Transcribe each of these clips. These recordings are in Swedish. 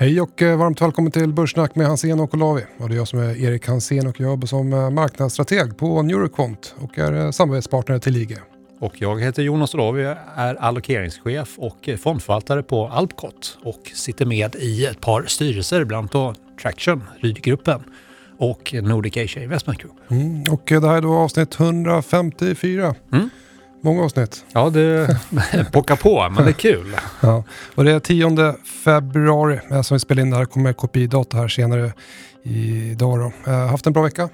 Hej och eh, varmt välkommen till Börssnack med Hansen och Olavi. Och det är jag som är Erik Hansen och jag jobbar som eh, marknadsstrateg på Neuroquant och är eh, samarbetspartner till IG. Och jag heter Jonas Olavi, är allokeringschef och fondförvaltare på Alpcot och sitter med i ett par styrelser, bland annat Traction, Rydgruppen och Nordic Asia Investment Group. Mm, och det här är då avsnitt 154. Mm. Många avsnitt. Ja, det pockar på, men det är kul. ja. Och det är 10 februari som vi spelar in det här. kommer kopidata här senare idag. Då. Eh, haft en bra vecka?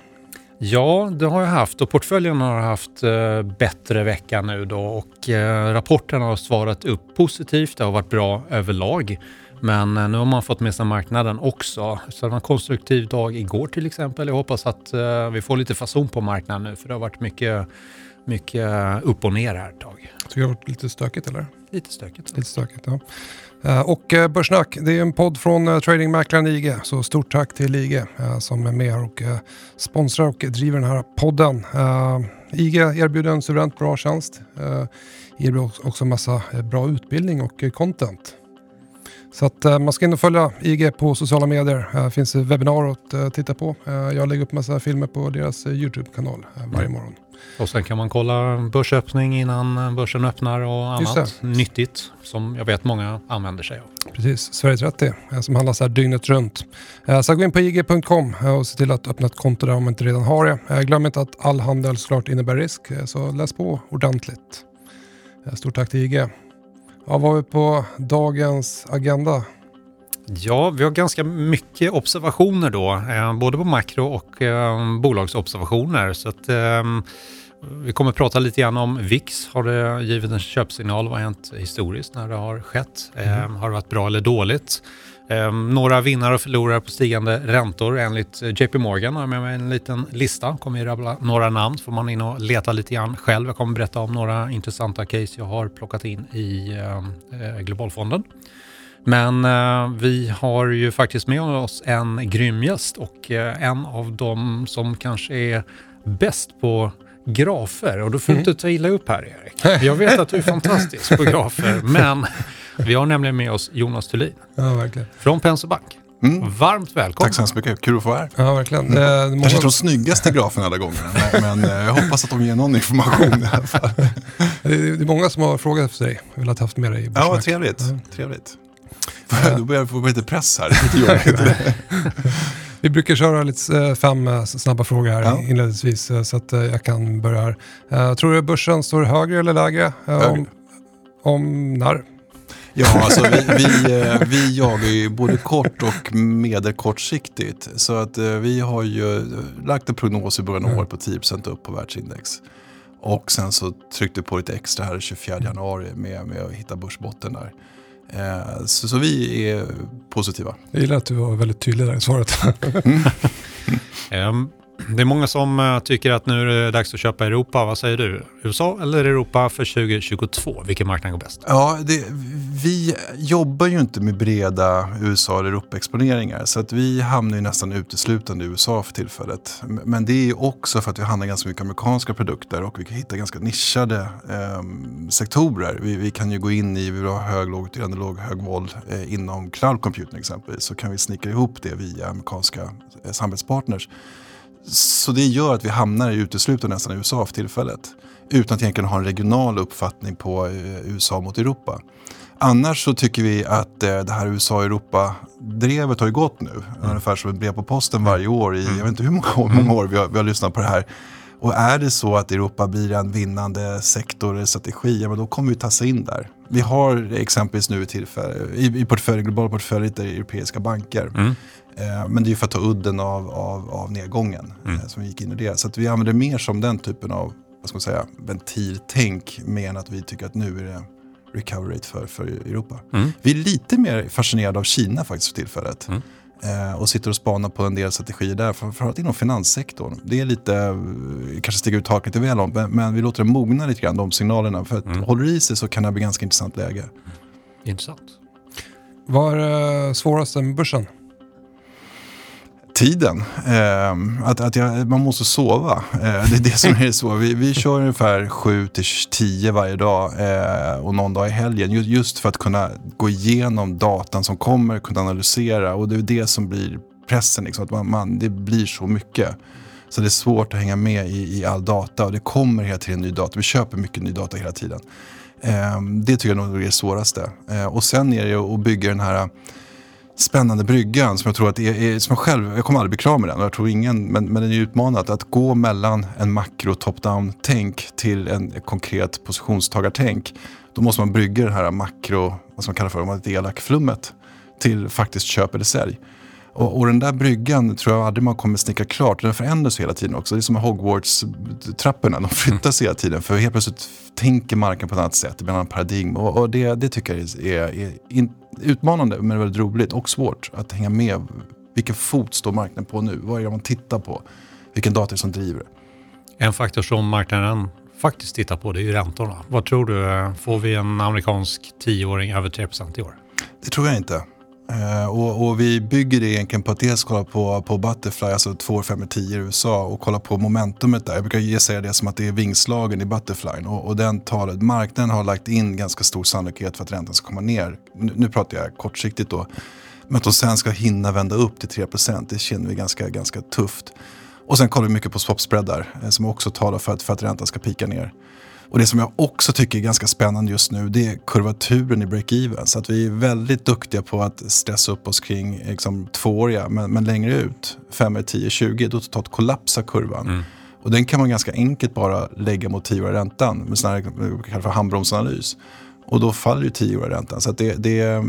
Ja, det har jag haft och portföljen har haft eh, bättre vecka nu då och eh, rapporten har svarat upp positivt. Det har varit bra överlag. Men eh, nu har man fått med sig marknaden också. Så det var en konstruktiv dag igår till exempel. Jag hoppas att eh, vi får lite fason på marknaden nu för det har varit mycket mycket upp och ner här ett tag. Tycker det har varit lite stökigt eller? Lite stökigt. Lite stökigt, ja. Eh, och eh, Börssnack, det är en podd från eh, tradingmäklaren IG. Så stort tack till IG som är med och sponsrar och driver den här podden. IG erbjuder en suveränt bra tjänst. Erbjuder också massa bra utbildning och content. Så att man ska in och följa IG på sociala medier. Det finns webbinar att titta på. Jag lägger upp massa filmer på deras YouTube-kanal varje morgon. Och sen kan man kolla börsöppning innan börsen öppnar och annat nyttigt som jag vet många använder sig av. Precis, Sverige 30 eh, som handlas här dygnet runt. Eh, så gå in på ig.com eh, och se till att öppna ett konto där om man inte redan har det. Glöm inte att all handel såklart innebär risk, så läs på ordentligt. Stort tack till IG. Ja, vad har vi på dagens agenda? Ja, vi har ganska mycket observationer då, både på makro och bolagsobservationer. Så att, vi kommer att prata lite grann om VIX. Har det givit en köpsignal? Vad har hänt historiskt när det har skett? Mm. Eh, har det varit bra eller dåligt? Eh, några vinnare och förlorare på stigande räntor enligt JP Morgan har jag med mig en liten lista. Kommer att rabbla några namn får man in och leta lite grann själv. Jag kommer berätta om några intressanta case jag har plockat in i eh, Globalfonden. Men eh, vi har ju faktiskt med oss en grym gäst och eh, en av dem som kanske är bäst på grafer och då får du mm. inte ta illa upp här Erik. Jag vet att du är fantastisk på grafer men vi har nämligen med oss Jonas Thulin. Ja, verkligen. Från Penser Bank. Mm. Varmt välkommen. Tack så hemskt mycket. Kul att få vara här. Ja, verkligen. Mm. Det, många... Kanske inte de snyggaste graferna alla gånger, men, men eh, jag hoppas att de ger någon information i alla fall. Det är, det är många som har frågat efter dig. Vill ha haft med dig i Ja, trevligt. Ja. trevligt. Då börjar jag få lite press här. Lite. Vi brukar köra lite eh, fem eh, snabba frågor här ja. inledningsvis eh, så att jag kan börja här. Tror du börsen står högre eller lägre? Högre. Om, om när? Ja, alltså vi, vi, vi jagar ju både kort och medelkortsiktigt. Så att vi har ju lagt en prognos i början av året på 10% upp på världsindex. Och sen så tryckte på lite extra här 24 januari med, med att hitta börsbotten där. Eh, så, så, vi är positiva. Jag gillar att du var väldigt tydlig där i svaret. mm. Det är många som eh, tycker att nu är det dags att köpa Europa. Vad säger du? USA eller Europa för 2022? Vilken marknad går bäst? Ja, det, vi jobbar ju inte med breda USA eller Europa-exponeringar. Så att vi hamnar ju nästan uteslutande i USA för tillfället. Men det är också för att vi handlar ganska mycket amerikanska produkter och vi kan hitta ganska nischade eh, sektorer. Vi, vi, kan ju gå in i, vi vill ha hög, låg, låg, hög våld eh, inom cloud computing exempelvis. Så kan vi snickra ihop det via amerikanska eh, samarbetspartners. Så det gör att vi hamnar i uteslutande nästan i USA för tillfället. Utan att egentligen ha en regional uppfattning på eh, USA mot Europa. Annars så tycker vi att eh, det här USA-Europa-drevet har ju gått nu. Mm. Ungefär som ett brev på posten varje år i, mm. jag vet inte hur många år, många år vi, har, vi har lyssnat på det här. Och är det så att Europa blir en vinnande sektor eller strategi, ja, men då kommer vi tassa in där. Vi har exempelvis nu i, i portfölj, globala portfölj lite europeiska banker. Mm. Eh, men det är ju för att ta udden av, av, av nedgången mm. eh, som vi gick in i det. Så att vi använder mer som den typen av vad ska man säga, ventiltänk mer än att vi tycker att nu är det recovery rate för, för Europa. Mm. Vi är lite mer fascinerade av Kina faktiskt för tillfället. Mm. Eh, och sitter och spanar på en del strategier där, framförallt inom finanssektorn. Det är lite, kanske stiger ut taket lite väl långt, men, men, vi låter det mogna lite grann, de signalerna. För att mm. håller det i sig så kan det bli ganska intressant läge. Intressant. Vad är svårast med börsen? Tiden. Eh, att, att jag, man måste sova. Eh, det är det som är så. Vi, vi kör ungefär 7 till 10 varje dag eh, och någon dag i helgen. Just för att kunna gå igenom datan som kommer, kunna analysera. Och det är det som blir pressen. Liksom, att man, man, det blir så mycket. Så det är svårt att hänga med i, i all data och det kommer hela tiden ny data. Vi köper mycket ny data hela tiden. Eh, det tycker jag nog är det svåraste. Eh, och sen är det att bygga den här spännande bryggan som jag tror att är, är, som jag själv, jag kommer aldrig bli klar med den och jag tror ingen, men, men den är utmanad. Att gå mellan en makro top-down-tänk till en konkret positionstagartänk. Då måste man brygga det här makro, vad som man kallar för, om man är elak, flummet till faktiskt köp eller sälj. Och, och, den där bryggan tror jag aldrig man kommer snicka klart. Den förändras hela tiden också. Det är som Hogwarts-trapporna, de flyttas hela tiden. För helt plötsligt tänker marken på ett annat sätt, det blir en annan paradigm. Och, och det, det tycker jag är, är in, utmanande men väldigt roligt och svårt att hänga med. Vilken fot står marknaden på nu? Vad är det man tittar på? Vilken det som driver det? En faktor som marknaden faktiskt tittar på det är ju räntorna. Vad tror du? Får vi en amerikansk tioåring över 3 i år? Det tror jag inte. Uh, och, och, vi bygger det egentligen på att dels kolla på, på Butterfly, alltså 2, 5 10 i USA och kolla på momentumet där. Jag brukar ge säga det som att det är vingslagen i Butterfly och, och den talet, marknaden har lagt in ganska stor sannolikhet för att räntan ska komma ner. Nu, nu pratar jag kortsiktigt då. Men att de sen ska hinna vända upp till 3% det känner vi ganska, ganska tufft. Och sen kollar vi mycket på swapspreadar eh, som också talar för att, för att räntan ska pika ner. Och det som jag också tycker är ganska spännande just nu det är kurvaturen i break-even. Så att vi är väldigt duktiga på att stressa upp oss kring liksom, tvååriga, men, men längre ut, 5, 10, 20, då totalt kollapsar kurvan. Mm. Och den kan man ganska enkelt bara lägga mot tioåriga räntan med sån här kallar för handbromsanalys. Och då faller ju tioåriga räntan. Så det, det,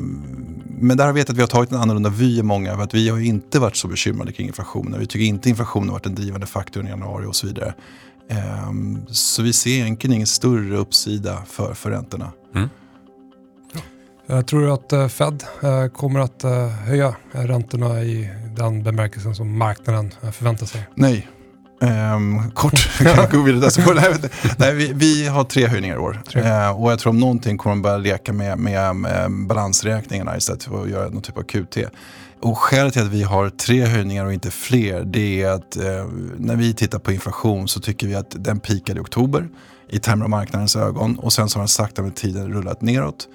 men där har vi vet att vi har tagit en annorlunda vy än många. För att vi har inte varit så bekymrade kring inflationen. Vi tycker inte inflationen har varit en drivande faktor i januari och så vidare. Um, så vi ser egentligen ingen större uppsida för, för räntorna. Mm. Jag tror att uh, Fed uh, kommer att uh, höja räntorna i den bemärkelsen som marknaden förväntar sig? Nej. Um, kort, gå vidare. Nej, vi, vi, har tre höjningar i år. Uh, och jag tror om någonting kommer man börja leka med, med, med balansräkningarna istället för att göra någon typ av QT. Och skälet till att vi har tre höjningar och inte fler det är att eh, när vi tittar på inflation så tycker vi att den pikade i oktober i termer av marknadens ögon och sen så har den sakta med tiden rullat neråt.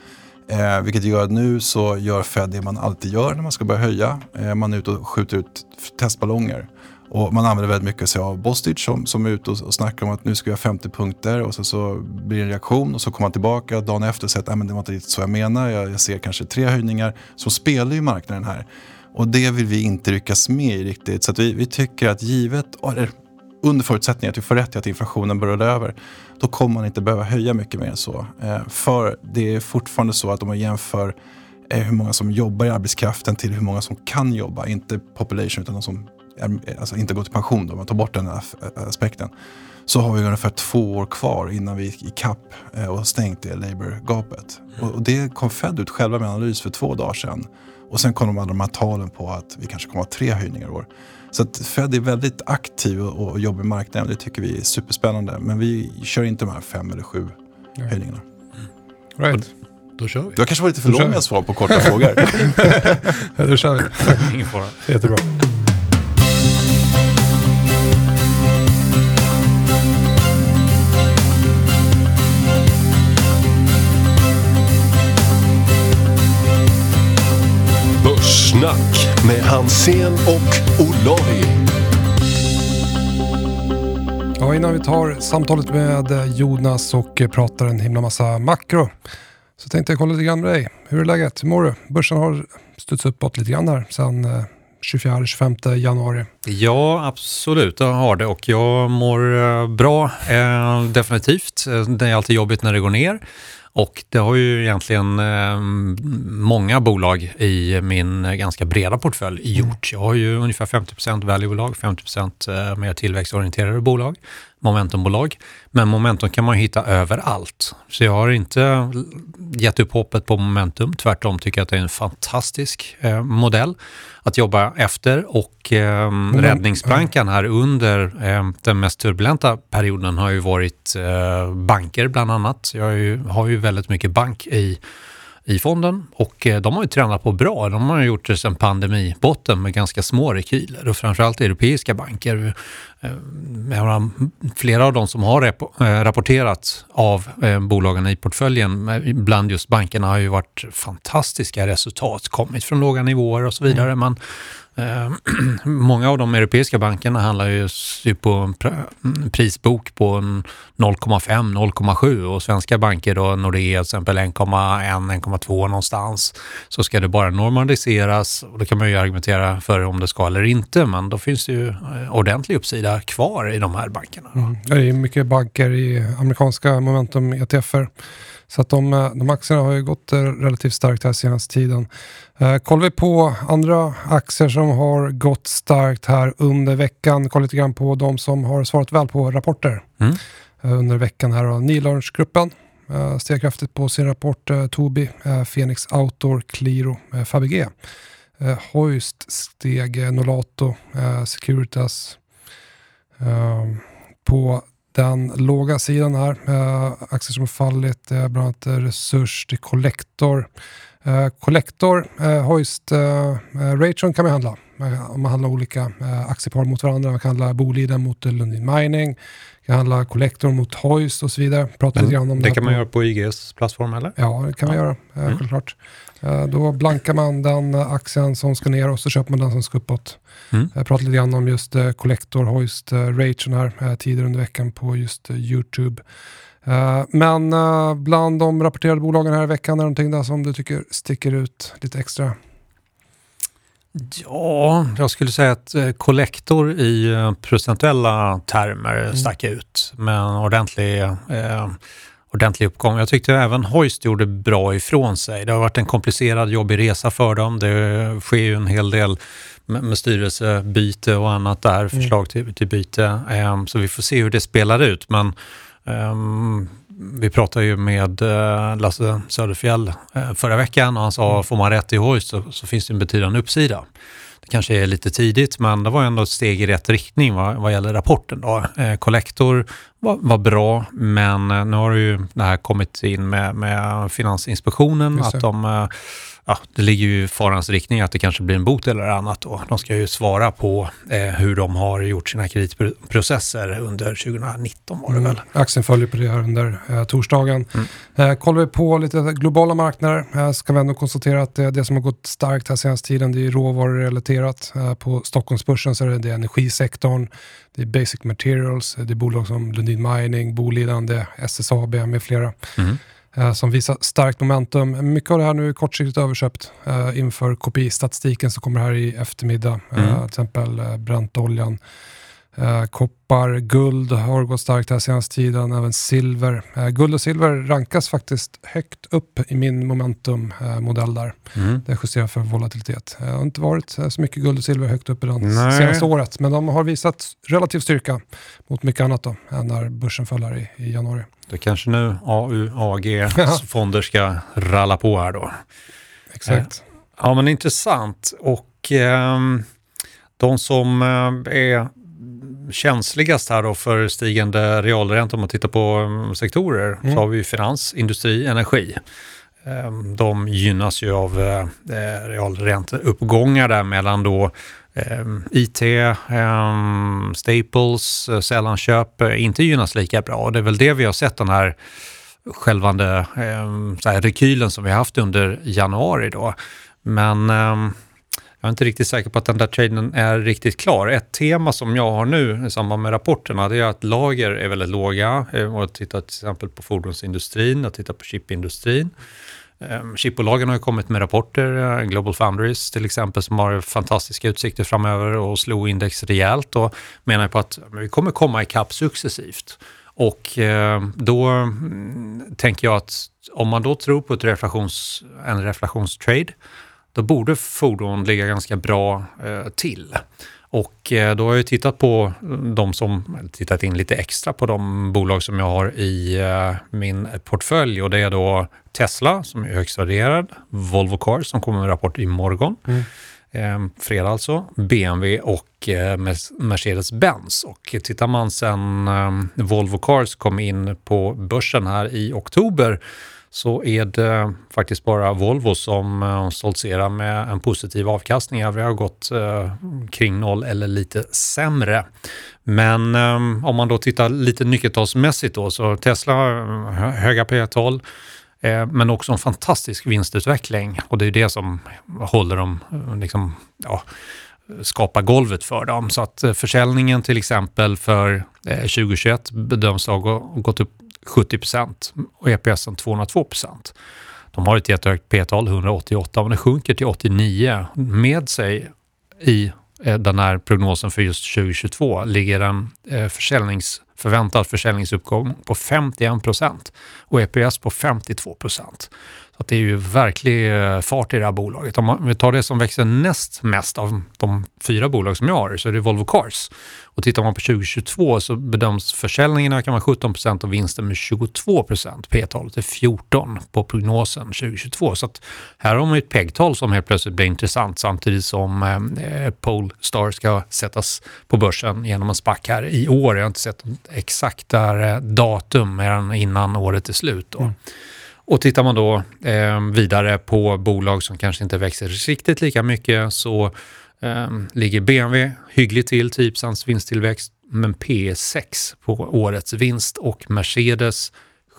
Eh, vilket gör att nu så gör Fed det man alltid gör när man ska börja höja. Eh, man är ute och skjuter ut testballonger. Och man använder väldigt mycket sig av Bostic som, som är ute och, och snackar om att nu ska vi ha 50 punkter och så, så blir det en reaktion och så kommer man tillbaka dagen efter och säger att det var inte riktigt så jag menar, jag, jag ser kanske tre höjningar. Så spelar ju marknaden här. Och det vill vi inte ryckas med i riktigt. Så vi, vi tycker att givet, eller under förutsättning att vi får rätt i att inflationen börjar över, då kommer man inte behöva höja mycket mer än så. Eh, för det är fortfarande så att om man jämför eh, hur många som jobbar i arbetskraften till hur många som kan jobba, inte population utan de som är, alltså inte går till pension, då, om man tar bort den aspekten, så har vi ungefär två år kvar innan vi är i kapp eh, och stängt det labour-gapet. Mm. Och det kom Fed ut själva med analys för två dagar sedan. Och sen kom alla de här talen på att vi kanske kommer att ha tre höjningar i år. Så att Fed är väldigt aktiv och jobbar i marknaden. Det tycker vi är superspännande. Men vi kör inte de här fem eller sju Nej. höjningarna. Mm. Right. Då kör vi. Du har kanske varit lite för långa svar på korta frågor. ja, då kör vi. Ingen fara. Jättebra. Snack med Hansen och Olavi. Ja, innan vi tar samtalet med Jonas och pratar en himla massa makro så tänkte jag kolla lite grann med dig. Hur är läget? Hur mår du? Börsen har studsat uppåt lite grann här sen 24-25 eh, januari. Ja, absolut, jag har det och jag mår eh, bra, eh, definitivt. Det är alltid jobbigt när det går ner. Och det har ju egentligen eh, många bolag i min ganska breda portfölj mm. gjort. Jag har ju ungefär 50% valuebolag, 50 eh, mer tillväxtorienterade bolag, momentumbolag. Men momentum kan man hitta överallt. Så jag har inte gett upp hoppet på momentum. Tvärtom tycker jag att det är en fantastisk eh, modell att jobba efter och eh, mm. räddningsplankan här under eh, den mest turbulenta perioden har ju varit eh, banker bland annat. Jag har ju, har ju väldigt mycket bank i i fonden och eh, de har ju tränat på bra. De har gjort det sedan pandemibotten med ganska små rekyler och framförallt europeiska banker. Eh, flera av de som har eh, rapporterat av bolagen i portföljen bland just bankerna har ju varit fantastiska resultat, kommit från låga nivåer och så vidare. Mm. Eh, många av de europeiska bankerna handlar ju på en mm, prisbok på 0,5-0,7 och svenska banker då, Nordea till exempel 1,1-1,2 någonstans, så ska det bara normaliseras och då kan man ju argumentera för om det ska eller inte, men då finns det ju eh, ordentlig uppsida kvar i de här bankerna. Mm. Det är mycket banker i amerikanska momentum ETFer så att de, eh, de aktierna har ju gått eh, relativt starkt här senaste tiden. Eh, kollar vi på andra aktier som har gått starkt här under veckan, kolla lite grann på de som har svarat väl på rapporter mm. eh, under veckan här. Nilörnsgruppen eh, steg kraftigt på sin rapport. Eh, Tobii, eh, Phoenix Outdoor, Qliro, eh, Fabege. Eh, Hoist steg, Nolato, Securitas. på den låga sidan här. Eh, aktier som har fallit, eh, bland annat Resurs till Collector. Eh, Collector, eh, Hoist, eh, eh Raytron kan man handla. Om man handlar olika eh, aktiepar mot varandra. Man kan handla Boliden mot Lundin Mining. Man kan handla Collector mot Hoist och så vidare. Prata lite grann om det, det kan man göra på IGs plattform eller? Ja, det kan man göra. Eh, mm. Självklart. Eh, då blankar man den aktien som ska ner och så köper man den som ska uppåt. Mm. Jag pratade lite grann om just uh, Collector Hoist uh, Rachel här uh, tidigare under veckan på just uh, YouTube. men bland de rapporterade bolagen här i veckan, är det någonting där som du tycker sticker ut lite extra? Ja, jag skulle säga att Collector i procentuella termer mm. stack ut med en ordentlig ordentlig uppgång. Jag tyckte även Hoist gjorde bra ifrån sig. Det har varit en komplicerad, jobbig resa för dem. Det sker ju en hel del med, med styrelsebyte och annat där, mm. förslag till, till byte. Um, så vi får se hur det spelar ut. Men um, vi pratade ju med uh, Lasse Söderfjell uh, förra veckan och han sa, mm. får man rätt i Hoist så, så finns det en betydande uppsida. Det kanske är lite tidigt, men det var ändå ett steg i rätt riktning vad, vad gäller rapporten. Då. Eh, Collector var, var, bra, men eh, nu har ju det här kommit in med, med Finansinspektionen, att de eh, ja, det ligger ju i farans riktning att det kanske blir en bot eller annat. Då. De ska ju svara på eh, hur de har gjort sina kreditprocesser under 2019 var det mm. väl. Aktien följer på det här under eh, torsdagen. Mm. Eh, kollar vi på lite globala marknader eh, ska vi ändå konstatera att det, som har gått starkt här senaste tiden det är råvarurelaterat. Eh, på Stockholmsbörsen så är det, det energisektorn, det är basic materials, det är bolag som Lundin Mining, är SSAB med flera. Mm. Eh, som visar starkt momentum. Mycket av det här nu är kortsiktigt överköpt eh, inför KPI-statistiken som kommer här i eftermiddag. Eh, mm. till exempel eh, Brentoljan. Eh, koppar, guld har gått starkt här senaste tiden, även silver. Eh, guld och silver rankas faktiskt högt upp i min momentummodell där. Mm. Det justerar för volatilitet. Det har inte varit så mycket guld och silver högt upp i det senaste året, men de har visat relativ styrka mot mycket annat då, när börsen föll här i, i januari. Det kanske nu AUAGs fonder ska ralla på här då. Exakt. Eh, ja, men intressant. Och eh, de som eh, är känsligast här då för stigande realränta om man tittar på mm, sektorer mm. så har vi finans, industri, energi. Ehm, de gynnas ju av eh, realränteuppgångar där mellan då Um, IT, um, Staples, uh, sällanköp inte gynnas lika bra. Och det är väl det vi har sett den här självande rekylen som vi haft under januari då. Men jag är inte riktigt säker på att den där traden är riktigt klar. Ett tema som jag har nu i samband med rapporterna det är att lager är väldigt låga. Eh, jag tittar till exempel på fordonsindustrin, jag tittar på chipindustrin. Ehm, chipbolagen har ju kommit med rapporter, eh, Global Foundries till exempel, som har fantastiska utsikter framöver och slog index rejält och menar på att vi kommer komma ikapp successivt. Och eh, då mm, tänker jag att om man då tror på ett reflations, en reflationstrade, då borde fordon ligga ganska bra eh, till. Och eh, då har jag tittat på de som, tittat in lite extra på de bolag som jag har i eh, min portfölj och det är då Tesla som är högst värderad, Volvo Cars som kommer med rapport imorgon, mm. eh, fredag alltså, BMW och eh, Mercedes-Benz. Och tittar man sen eh, Volvo Cars kom in på börsen här i oktober så är det faktiskt bara Volvo som eh, stoltserar med en positiv avkastning. Övriga har gått eh, kring noll eller lite sämre. Men eh, om man då tittar lite nyckeltalsmässigt då, så Tesla höga P-tal, eh, men också en fantastisk vinstutveckling och det är det som håller dem, liksom, ja, skapar golvet för dem. Så att försäljningen till exempel för 2021 bedöms ha gått upp 70% och EPSen 202% De har ett jättehögt P-tal, 188, men det sjunker till 89. Med sig i eh, den här prognosen för just 2022 ligger en eh, försäljnings, förväntad försäljningsuppgång på 51% och EPS på 52 så det är ju verklig eh, fart i det här bolaget. Om vi tar det som växer näst mest av de fyra bolag som jag har så är det Volvo Cars. Och tittar man på 2022 så bedöms försäljningen öka med 17% och vinsten med 22 P-talet är 14 på prognosen 2022. Så att här har man ett PEG-tal som helt plötsligt blir intressant samtidigt som eh, Polestar ska sättas på börsen genom en SPAC här i år. Jag har inte sett exakt eh, datum mer än innan året är slut. Då. Mm. Och tittar man då eh, vidare på bolag som kanske inte växer riktigt lika mycket så eh, ligger BMW hyggligt till, typ 10 vinsttillväxt, men P 6 på årets vinst och Mercedes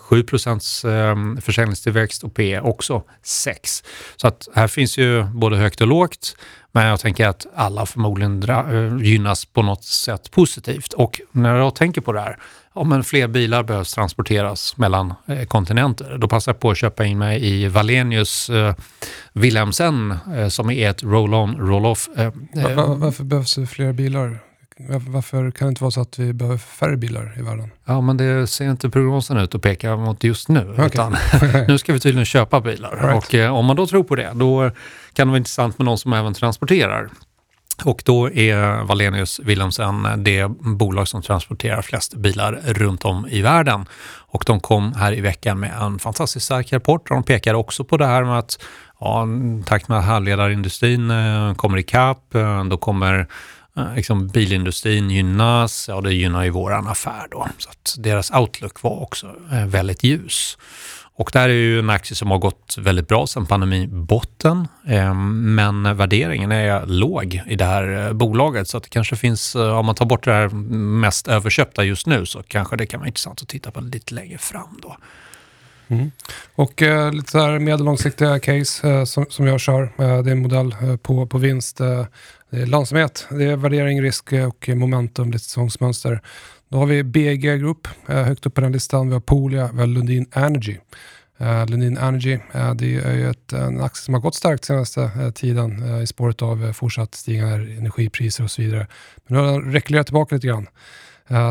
7 eh, försäljningstillväxt och P också 6. Så att här finns ju både högt och lågt, men jag tänker att alla förmodligen eh, gynnas på något sätt positivt. Och när jag tänker på det här, om en fler bilar behövs transporteras mellan eh, kontinenter. Då passar jag på att köpa in mig i Valenius eh, Wilhelmsen eh, som är ett roll-on, roll-off. Eh, Var, varför behövs det fler bilar? Varför kan det inte vara så att vi behöver färre bilar i världen? Ja, men det ser inte prognosen ut att peka mot just nu. Okay. Utan nu ska vi tydligen köpa bilar. Right. Och eh, om man då tror på det, då kan det vara intressant med någon som även transporterar. Och då är Valenius Wilhelmsen det bolag som transporterar flest bilar runt om i världen. Och de kom här i veckan med en fantastiskt stark rapport. De pekar också på det här med att ja, takt med att halvledarindustrin eh, kommer ikapp, eh, då kommer eh, liksom, bilindustrin gynnas. Ja, det gynnar ju våran affär då. Så att deras outlook var också väldigt ljus. Och där är ju en aktie som har gått väldigt bra sedan pandemibotten. Ehm, men värderingen är låg i det här eh, bolaget så att det kanske finns, eh, om man tar bort det här mest överköpta just nu så kanske det kan vara intressant att titta på lite längre fram då. Mm. Och eh, lite så här medellångsiktiga case eh, som, som jag kör. Eh, det är en modell eh, på, på vinst. det är lönsamhet, det är värdering, risk och momentum, lite säsongsmönster. Då har vi BG Group eh, högt upp på den listan. Vi har Polia, vi har Lundin Energy. Eh, Lundin Energy, eh, det är ju ett, en aktie som har gått starkt senaste tiden i spåret av fortsatt stigande energipriser och så vidare. Men nu har den rekylerat tillbaka lite grann.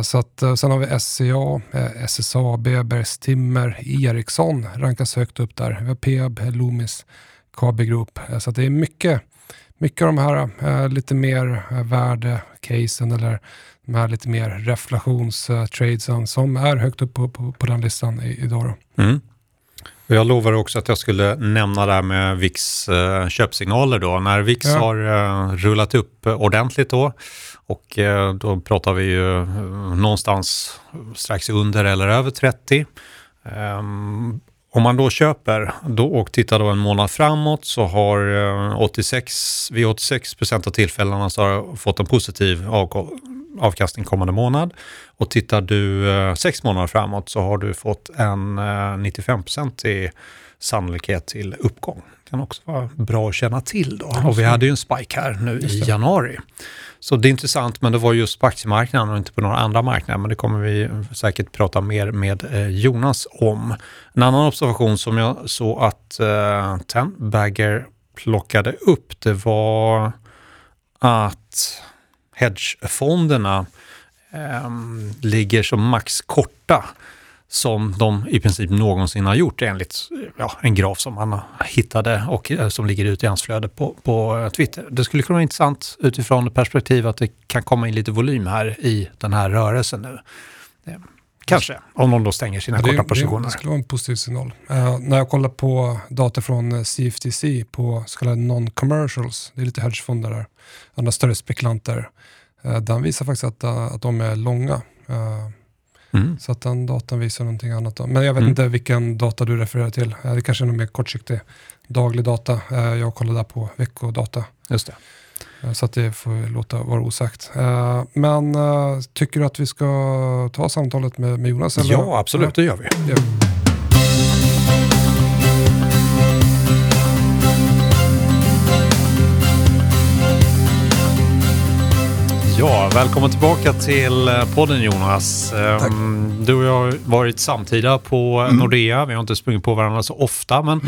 så att, sen har vi SCA, SSAB, Bergstimmer, Ericsson rankas högt upp där. Vi har Peab, Loomis, KB Group. så att det är mycket, mycket av de här lite mer värde-casen eller här lite mer reflationstradesen som är högt upp på, på, på den listan idag. Mm. Jag lovade också att jag skulle nämna det här med VIX eh, köpsignaler då. När VIX ja. har eh, rullat upp ordentligt då och eh, då pratar vi ju någonstans strax under eller över 30. Om man då köper då, och tittar då en månad framåt så har eh, 86, vid 86 procent av tillfällena så har fått en positiv avkastning kommande månad. Och tittar du eh, sex månader framåt så har du fått en eh, 95 i sannolikhet till uppgång. Kan också vara bra att känna till då. Och vi hade ju en spike här nu i januari. Så det är intressant, men det var just på aktiemarknaden och inte på några andra marknader. Men det kommer vi säkert prata mer med eh, Jonas om. En annan observation som jag såg att eh, Ten Bagger plockade upp, det var att hedgefonderna eh, ligger som max korta som de i princip någonsin har gjort enligt ja, en graf som han hittade och eh, som ligger ute i hans flöde på, på Twitter. Det skulle kunna vara intressant utifrån perspektiv att det kan komma in lite volym här i den här rörelsen nu. Eh, kanske, om de då stänger sina ja, korta positioner. Det, skulle vara en positiv signal. Uh, när jag kollar på data från CFTC på så kallade non-commercials, det är lite hedgefonder där, andra större spekulanter, uh, den visar faktiskt att, uh, att de är långa. Mm. Så att den datan visar någonting annat. Då. Men jag vet Mm. inte vilken data du refererar till. Eh, Det kanske är någon mer kortsiktig daglig data. Eh, Jag kollar där på veckodata. Just det. Eh, Så att det får låta vara osagt. Men tycker du att vi ska ta samtalet med, Jonas? Eller? Ja, absolut. Det gör vi. Ja. Ja, välkommen tillbaka till eh, podden Jonas. Ehm, Du och jag har varit samtida på Nordea. Vi har inte sprungit på varandra så ofta, men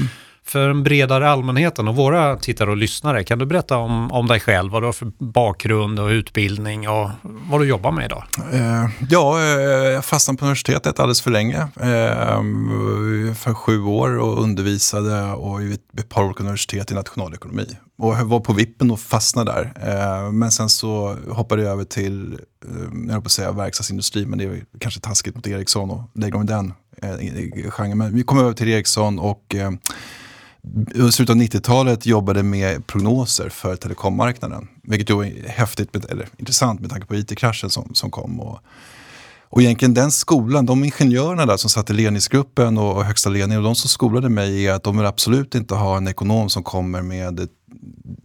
för den bredare allmänheten och våra tittare och lyssnare, kan du berätta om, om dig själv, vad du har för bakgrund och utbildning och vad du jobbar med idag? Eh, ja, eh, jag fastnade på universitetet alldeles för länge. Eh, för sju år och undervisade och vid ett, par olika universitet i nationalekonomi. Och jag var på vippen och fastnade där. Eh, men sen så hoppade jag över till, eh, jag höll på att säga verkstadsindustri, men det är kanske taskigt mot Ericsson och lägga dem i den eh, genren. Men vi kom över till Ericsson och eh, i slutet av 90-talet jobbade med prognoser för telekommarknaden. Vilket var häftigt, eller intressant med tanke på IT-kraschen som, som kom. Och, och egentligen den skolan, de ingenjörerna där som satt i ledningsgruppen och, och högsta ledningen, och de som skolade mig är att de vill absolut inte ha en ekonom som kommer med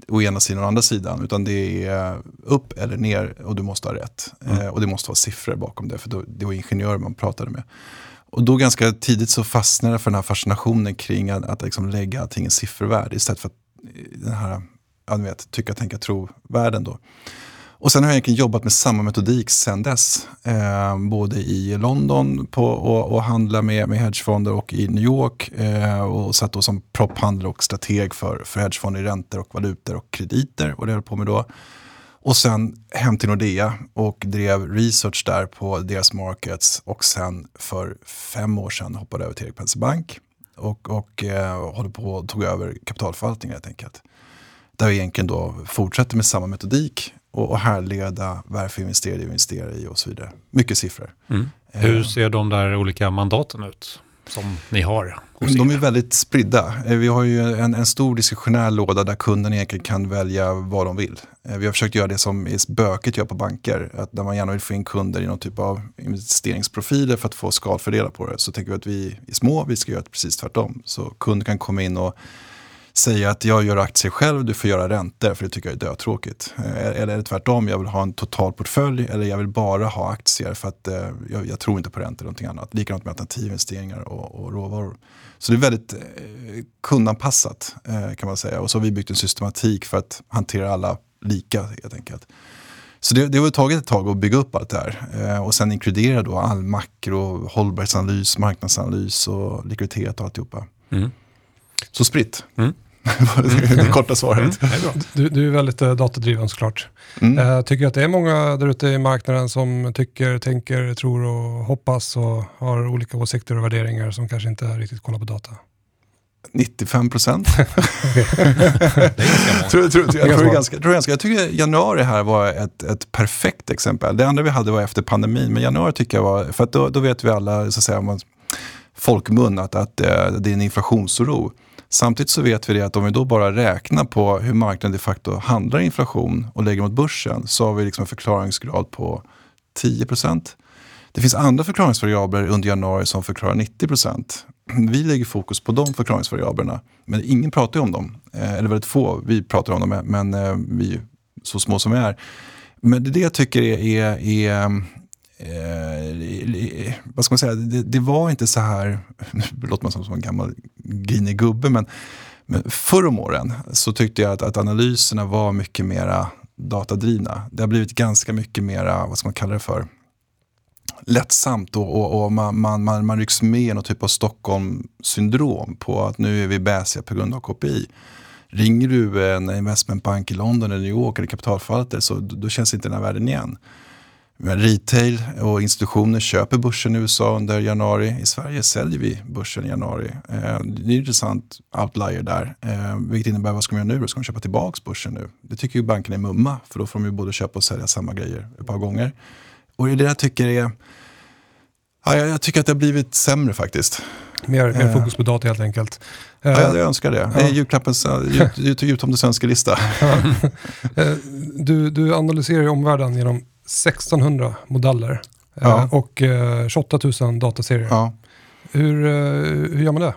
å ena sidan och andra sidan. Utan det är upp eller ner och du måste ha rätt. Eh, och det måste vara siffror bakom det, för då, det var ingenjörer man pratade med. Och då ganska tidigt så fastnade jag för den här fascinationen kring att, att liksom lägga allting i siffervärde istället för att eh, den här, ja, ni vet, tycka, tänka, tro-världen då. Och sen har jag egentligen jobbat med samma metodik sen dess. Eh, både i London på, och, och handla med, med hedgefonder och i New York. Eh, och satt då som propphandlare och strateg för, för hedgefonder i räntor och valutor och krediter. Och det höll på med då. Och sen hem till Nordea och drev research där på deras markets. Och sen för fem år sedan hoppade över till Erik Penser Bank. Och, och eh, håller på och tog över kapitalförvaltningen helt enkelt. Där vi egentligen då fortsätter med samma metodik och, och härleda varför investerar vi investerar i och så vidare. Mycket siffror. Eh, Hur ser de där olika mandaten ut som ni har? De är väldigt spridda. Eh, Vi har ju en, en stor diskretionär låda där kunden egentligen kan välja vad de vill. Eh, Vi har försökt göra det som är böket gör på banker. Att när man gärna vill få in kunder i någon typ av investeringsprofiler för att få skalfördelar på det. Så tänker vi att vi är små, vi ska göra precis tvärtom. Så kunden kan komma in och säga att jag gör aktier själv, du får göra räntor för det tycker jag är dötråkigt. Eh, eller är det tvärtom, jag vill ha en total portfölj eller jag vill bara ha aktier för att eh, jag, jag tror inte på räntor eller någonting annat. Likadant med alternativinvesteringar och, och råvaror. Så det är väldigt eh, kundanpassat eh, kan man säga. Och så har vi byggt en systematik för att hantera alla lika helt enkelt. Så det, det har tagit ett tag att bygga upp allt det här. Eh, och sen inkludera då all makro, hållbarhetsanalys, marknadsanalys och likviditet och alltihopa. Mm. Så spritt. Mm. det korta svaret. Det är. Du, du är väldigt eh, datadriven såklart. Mm. Eh, tycker att det är många där ute i marknaden som tycker, tänker, tror och hoppas och har olika åsikter och värderingar som kanske inte riktigt kollar på data? 95 procent. Tror, tror, tror, jag, tror ganska, tror ganska, jag tycker januari här var ett, ett perfekt exempel. Det andra vi hade var efter pandemin, men januari tycker jag var, för att då, då vet vi alla, så att säga, man, folkmun, att, att eh, det är en inflationsoro. Samtidigt så vet vi det att om vi då bara räknar på hur marknaden de facto handlar inflation och lägger mot börsen så har vi liksom en förklaringsgrad på 10. Det finns andra förklaringsvariabler under januari som förklarar 90. Vi lägger fokus på de förklaringsvariablerna, men ingen pratar ju om dem. Eh, eller väldigt få, vi pratar om dem, men eh, vi är så små som vi är. Men det är det jag tycker är, är, är eh, vad ska man säga, det, det var inte så här, nu låter man som, som en gammal grinig gubbe, men, men förr om åren så tyckte jag att, att analyserna var mycket mera datadrivna. Det har blivit ganska mycket mera, vad ska man kalla det för, lättsamt och, och, och man, man, man, man rycks med i någon typ av Stockholm-syndrom på att nu är vi bäsiga på grund av KPI. Ringer du en investmentbank i London eller New York eller kapitalförvaltare så då känns inte den här världen igen. Men retail och institutioner köper börsen i USA under januari. I Sverige säljer vi börsen i januari. Eh, det är en intressant outlier där. Eh, vilket innebär, vad ska man göra nu? Ska man köpa tillbaka börsen nu? Det tycker ju bankerna är mumma, för då får de ju både köpa och sälja samma grejer ett par gånger. Och det är det jag tycker är... Ja, jag, tycker att det har blivit sämre faktiskt. Mer, mer Eh. fokus på data helt enkelt. Eh, Ja, jag önskar det. Det är julklappens jul- jul- jultomtens önskelista. eh, du, du analyserar ju omvärlden genom 1600 modeller. Ja. och eh, 28 000 dataserier. Ja. Hur, eh, hur gör man det?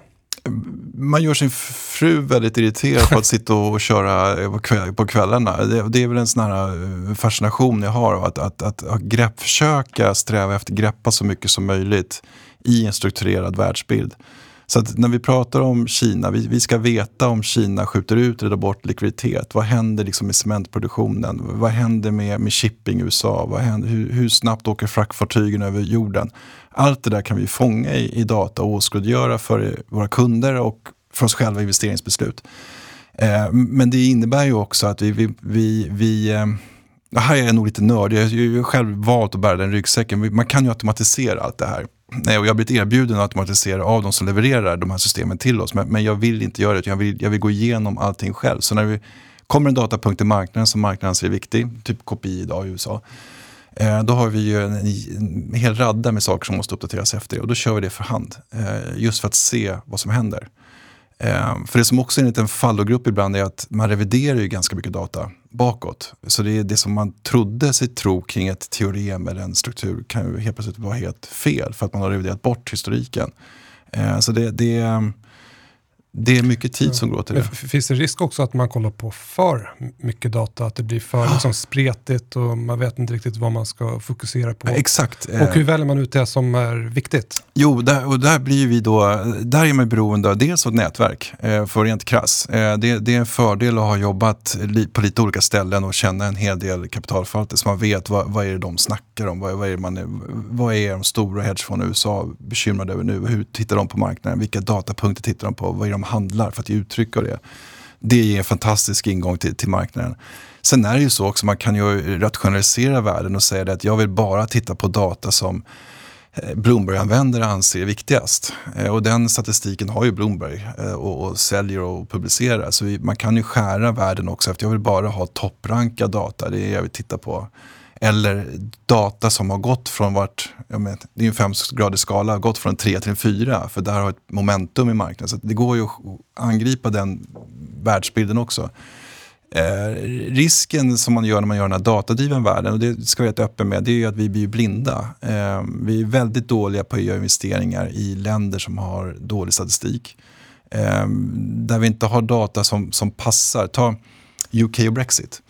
Man gör sin fru väldigt irriterad på att sitta och köra på, kväll, på kvällarna. Det, det är väl en sån här eh, fascination jag har av att, att, att, att grepp, försöka sträva efter greppa så mycket som möjligt i en strukturerad världsbild. Så att när vi pratar om Kina, vi, vi ska veta om Kina skjuter ut eller bort likviditet. Vad händer liksom med cementproduktionen? Vad händer med, med shipping i USA? Vad händer, hur, hur snabbt åker fraktfartygen över jorden? Allt det där kan vi fånga i, i data och åskådliggöra för våra kunder och för oss själva i investeringsbeslut. Eh, men det innebär ju också att vi, vi, vi, vi eh, här är jag nog lite nördig, jag har ju själv valt att bära den ryggsäcken. Man kan ju automatisera allt det här. Eh, och jag har blivit erbjuden att automatisera av de som levererar de här systemen till oss. Men, men jag vill inte göra det, jag vill, jag vill gå igenom allting själv. Så när vi kommer en datapunkt i marknaden som marknaden anser är viktig, typ KPI idag i USA, eh, då har vi ju en, en hel radda med saker som måste uppdateras efter det och då kör vi det för hand. Eh, just för att se vad som händer. Eh, för det som också är en liten fallogrupp ibland är att man reviderar ju ganska mycket data bakåt. Så det är det som man trodde sig tro kring ett teorem eller en struktur kan ju helt plötsligt vara helt fel för att man har reviderat bort historiken. Eh, så det, det, ehm, det är mycket tid som går till det. Finns det risk också att man kollar på för mycket data? Att det blir för liksom spretigt och man vet inte riktigt vad man ska fokusera på? Exakt. Och hur väljer man ut det som är viktigt? Jo, där, och där blir vi då, där är man beroende av dels ett nätverk, eh, för rent krass. Eh, det, det, är en fördel att ha jobbat på lite olika ställen och känna en hel del kapitalförvaltare så man vet vad, vad är det de snackar om, vad, vad, är, man, vad är de stora hedgefonderna i USA bekymrade över nu, hur tittar de på marknaden, vilka datapunkter tittar de på, vad är de handlar för att ge uttryck av det. Det ger en fantastisk ingång till, till marknaden. Sen är det ju så också, man kan ju rationalisera världen och säga att jag vill bara titta på data som eh, Bloomberg-användare anser är viktigast. Eh, och den statistiken har ju Bloomberg eh, och, och säljer och publicerar. Så vi, man kan ju skära världen också efter jag vill bara ha topprankad data, det är det jag vill titta på. Eller data som har gått från vart, men, det är en femgradig skala, gått från en 3 till en 4. För där har ett momentum i marknaden. Så det går ju att angripa den världsbilden också. Eh, risken som man gör när man gör den här datadriven världen, och det ska vi vara öppen med, det är ju att vi blir blinda. Eh, vi är väldigt dåliga på att göra investeringar i länder som har dålig statistik. Eh, där vi inte har data som, som passar. Ta UK och Brexit.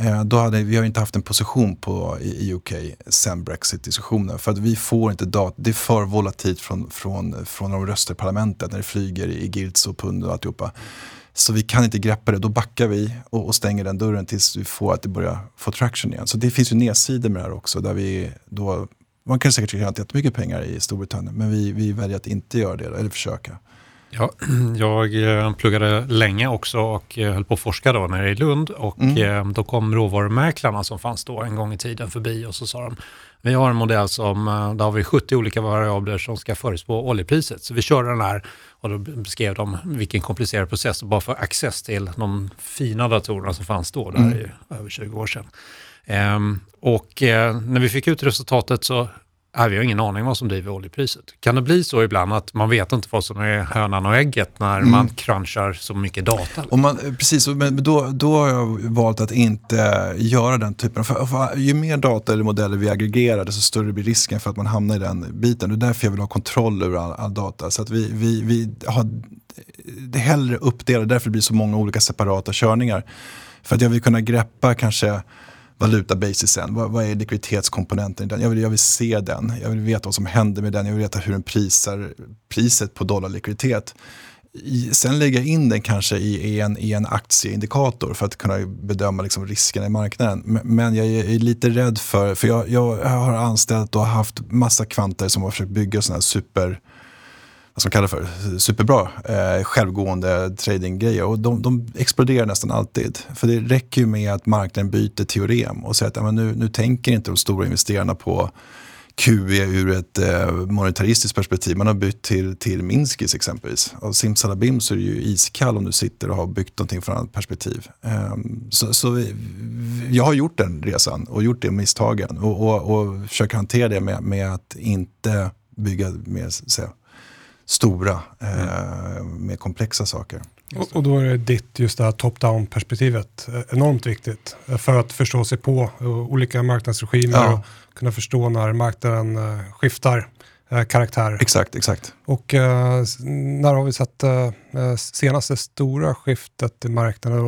Eh, då hade, vi har inte haft en position på, i UK sen Brexit-diskussionen. För att vi får inte data, det är för volatilt från, från, från de röster i parlamentet när det flyger i guilds och pund och alltihopa. Så vi kan inte greppa det, då backar vi och, och, stänger den dörren tills vi får att det börjar få traction igen. Så det finns ju nedsidor med det här också. Där vi då, man kan säkert tjäna jättemycket pengar i Storbritannien men vi, vi väljer att inte göra det, eller försöka. Ja, jag eh, pluggade länge också och eh, höll på att forska då nere i Lund och mm. Eh, då kom råvarumäklarna som fanns då en gång i tiden förbi och så sa de vi har en modell som, där har vi 70 olika variabler som ska förutspå oljepriset. Så vi kör den här och då beskrev de vilken komplicerad process bara få access till de fina datorerna som fanns då, där mm. över 20 år sedan. Ehm, och när vi fick ut resultatet så Nej, vi har ingen aning vad som driver oljepriset. Kan det bli så ibland att man vet inte vad som är hönan och ägget när mm. man crunchar så mycket data? Och man, precis, men då, då har jag valt att inte göra den typen. För, för ju mer data eller modeller vi aggregerar, desto större blir risken för att man hamnar i den biten. Det är därför jag vill ha kontroll över all, all data. Så att vi, vi, vi har det hellre uppdelat, därför blir det så många olika separata körningar. För att jag vill kunna greppa kanske valutabasisen. Vad, vad är likviditetskomponenten i den? Jag vill, jag vill se den. Jag vill veta vad som händer med den. Jag vill veta hur den prisar priset på dollarlikviditet. I, sen lägga in den kanske i, i, en, i en aktieindikator för att kunna bedöma liksom riskerna i marknaden. Men, men jag är, är lite rädd för, för jag, jag har anställt och haft massa kvanter som har försökt bygga sådana här super vad som kallas för, superbra eh, självgående tradinggrejer. Och de, de, exploderar nästan alltid. För det räcker ju med att marknaden byter teorem och säger att ja, nu, nu tänker inte de stora investerarna på QE ur ett eh, monetaristiskt perspektiv. Man har bytt till, till Minskis exempelvis. Och simsalabim så är det ju iskall om du sitter och har byggt någonting från ett annat perspektiv. Um, så, så vi, jag har gjort den resan och gjort de misstagen och, och, och försöker hantera det med, med att inte bygga mer stora, eh, mer komplexa saker. Och, och, då är ditt just det här top-down perspektivet eh, enormt viktigt eh, för att förstå sig på eh, olika marknadsregimer ja. och kunna förstå när marknaden skiftar karaktär. Exakt, exakt. Och eh, när har vi sett eh, senaste stora skiftet i marknaden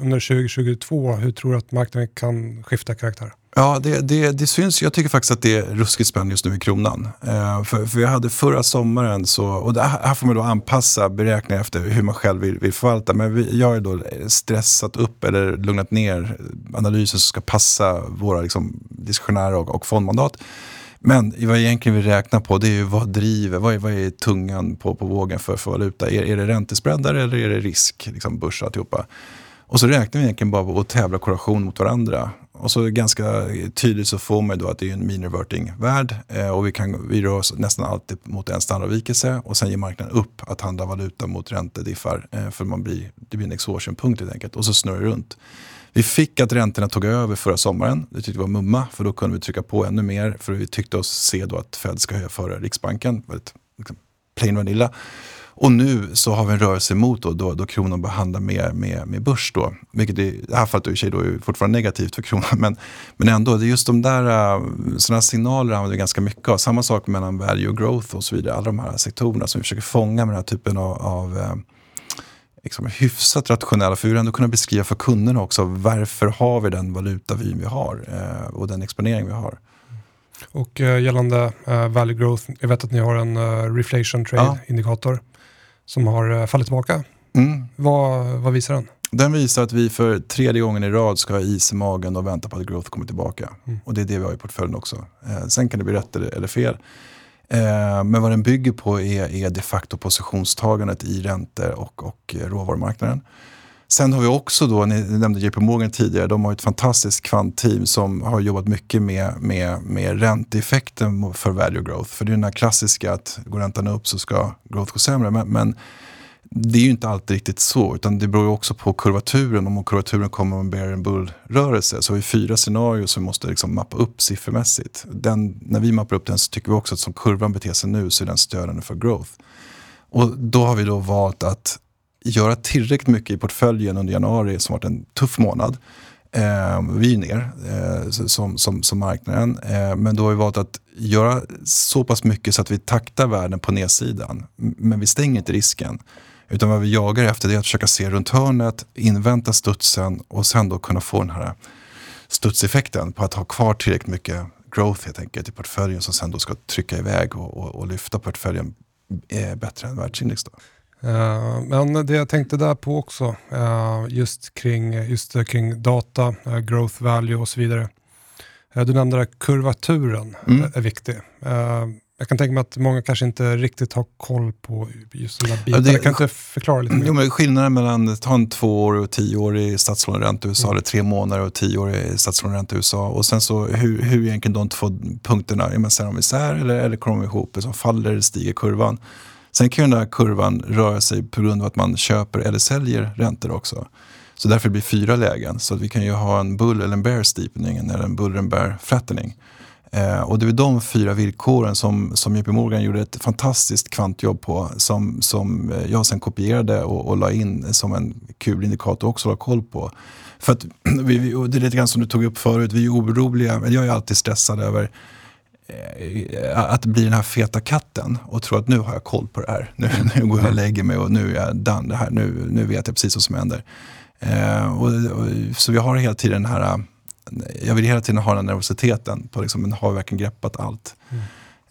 under 2022? Hur tror du att marknaden kan skifta karaktär? Ja, det, det, det, syns. Jag tycker faktiskt att det är ruskigt spännande just nu i kronan. Eh, för, för jag hade förra sommaren, så, och det här får man då anpassa beräkningar efter hur man själv vill, vill förvalta. Men vi, jag har då stressat upp eller lugnat ner analyser som ska passa våra liksom, diskretionära och, och fondmandat. Men vad egentligen vi räknar på det är ju vad driver, vad är, vad är tungan på, på vågen för, för valuta? Är, är det räntespreadar eller är det risk, liksom börs alltihopa? Och så räknar vi egentligen bara på att tävla korrelation mot varandra. Och så ganska tydligt så får man då att det är en mean reverting värld eh, och vi, kan, vi rör oss nästan alltid mot en standardavvikelse och sen ger marknaden upp att handla valuta mot räntediffar eh, för man blir, det blir en exhaustion-punkt helt enkelt och så snurrar det runt. Vi fick att räntorna tog över förra sommaren. Det tyckte vi var mumma för då kunde vi trycka på ännu mer för vi tyckte oss se då att Fed ska höja före Riksbanken. Väldigt, liksom, plain vanilla. Och nu så har vi en rörelse emot då, då, då kronan behandlar mer med, med börs. Då, vilket i det här fallet i och sig då är fortfarande negativt för kronan. Men, men ändå, det är just de där eh, sådana signaler använder vi ganska mycket av. Samma sak mellan value och growth och så vidare. Alla de här sektorerna som vi försöker fånga med den här typen av, av eh, liksom hyfsat rationella. För vi vill ändå kunna beskriva för kunderna också varför har vi den valutavyn vi har uh, och den exponering vi har. Och uh, gällande uh, value growth, jag vet att ni har en uh, reflation trade-indikator. Ja som har eh, fallit tillbaka. Mm. Vad, vad visar den? Den visar att vi för tredje gången i rad ska ha is i magen och vänta på att growth kommer tillbaka. Mm. Och det är det vi har i portföljen också. Eh, sen kan det bli rätt eller, eller fel. Eh, men vad den bygger på är, är de facto positionstagandet i räntor och, och eh, råvarumarknaden. Sen har vi också då, ni nämnde JP Morgan tidigare, de har ett fantastiskt kvantteam som har jobbat mycket med, med, med ränteeffekten för value growth. För det är den här klassiska att går räntan upp så ska growth gå sämre. Men, men det är ju inte alltid riktigt så, utan det beror ju också på kurvaturen. Om kurvaturen kommer med en bear and bull-rörelse så har vi fyra scenarier som vi måste liksom mappa upp siffermässigt. Den, när vi mappar upp den så tycker vi också att som kurvan beter sig nu så är den stödjande för growth. Och då har vi då valt att göra tillräckligt mycket i portföljen under januari som varit en tuff månad. Eh, vi är ner eh, som, som, som marknaden. Eh, men då har vi valt att göra så pass mycket så att vi taktar världen på nedsidan. Men vi stänger inte risken. Utan vad vi jagar efter är att försöka se runt hörnet, invänta studsen och sen då kunna få den här studseffekten på att ha kvar tillräckligt mycket growth helt enkelt i portföljen som sen då ska trycka iväg och, och, och lyfta portföljen eh, bättre än världsindex. Då. Uh, men det jag tänkte där på också, uh, just, kring, just kring data, uh, growth value och så vidare. du nämnde att kurvaturen mm. är viktig. Jag kan tänka mig att många kanske inte riktigt har koll på just den här biten. Ja, kan inte förklara lite mer? Jo, men skillnaden mellan ta en tvåårig och tioårig statslåneränta i USA, mm. eller tre månader och tioårig statslåneränta i USA. Och sen så hur, hur egentligen de två punkterna, är man de isär eller, eller kommer de ihop? Så faller eller stiger kurvan? Sen kan ju den där kurvan röra sig på grund av att man köper eller säljer räntor också. Så därför blir det fyra lägen. Så vi kan ju ha en bull eller en bear steepening eller en bull eller en bear flattening. Eh, och det är de fyra villkoren som, som JP Morgan gjorde ett fantastiskt kvantjobb på som, som eh, jag sen kopierade och, och la in som en kul indikator också att ha koll på. För att vi, det är lite grann som du tog upp förut, vi är oroliga, men jag är alltid stressad över Eh, att bli den här feta katten och tro att nu har jag koll på det här. Nu, nu går jag och lägger mig och nu är jag done det här. Nu, nu vet jag precis vad som händer. Eh, och, och, så vi har hela tiden den här, jag vill hela tiden ha den nervositeten på liksom, men har vi verkligen greppat allt? Mm.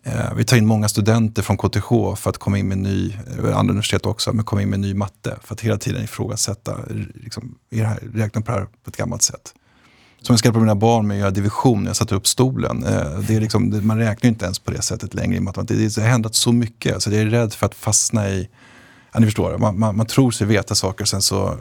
Eh, vi tar in många studenter från KTH för att komma in med ny, eh, andra universitet också, men komma in med ny matte. För att hela tiden ifrågasätta, liksom, är det här, räkna på det här på ett gammalt sätt. Som jag skrev på mina barn med att göra division när jag satte upp stolen. Eh, det är liksom, man räknar inte ens på det sättet längre i matematik. Det har hänt så mycket så jag är rädd för att fastna i, ja, ni förstår, man, man, man tror sig veta saker och sen så eh,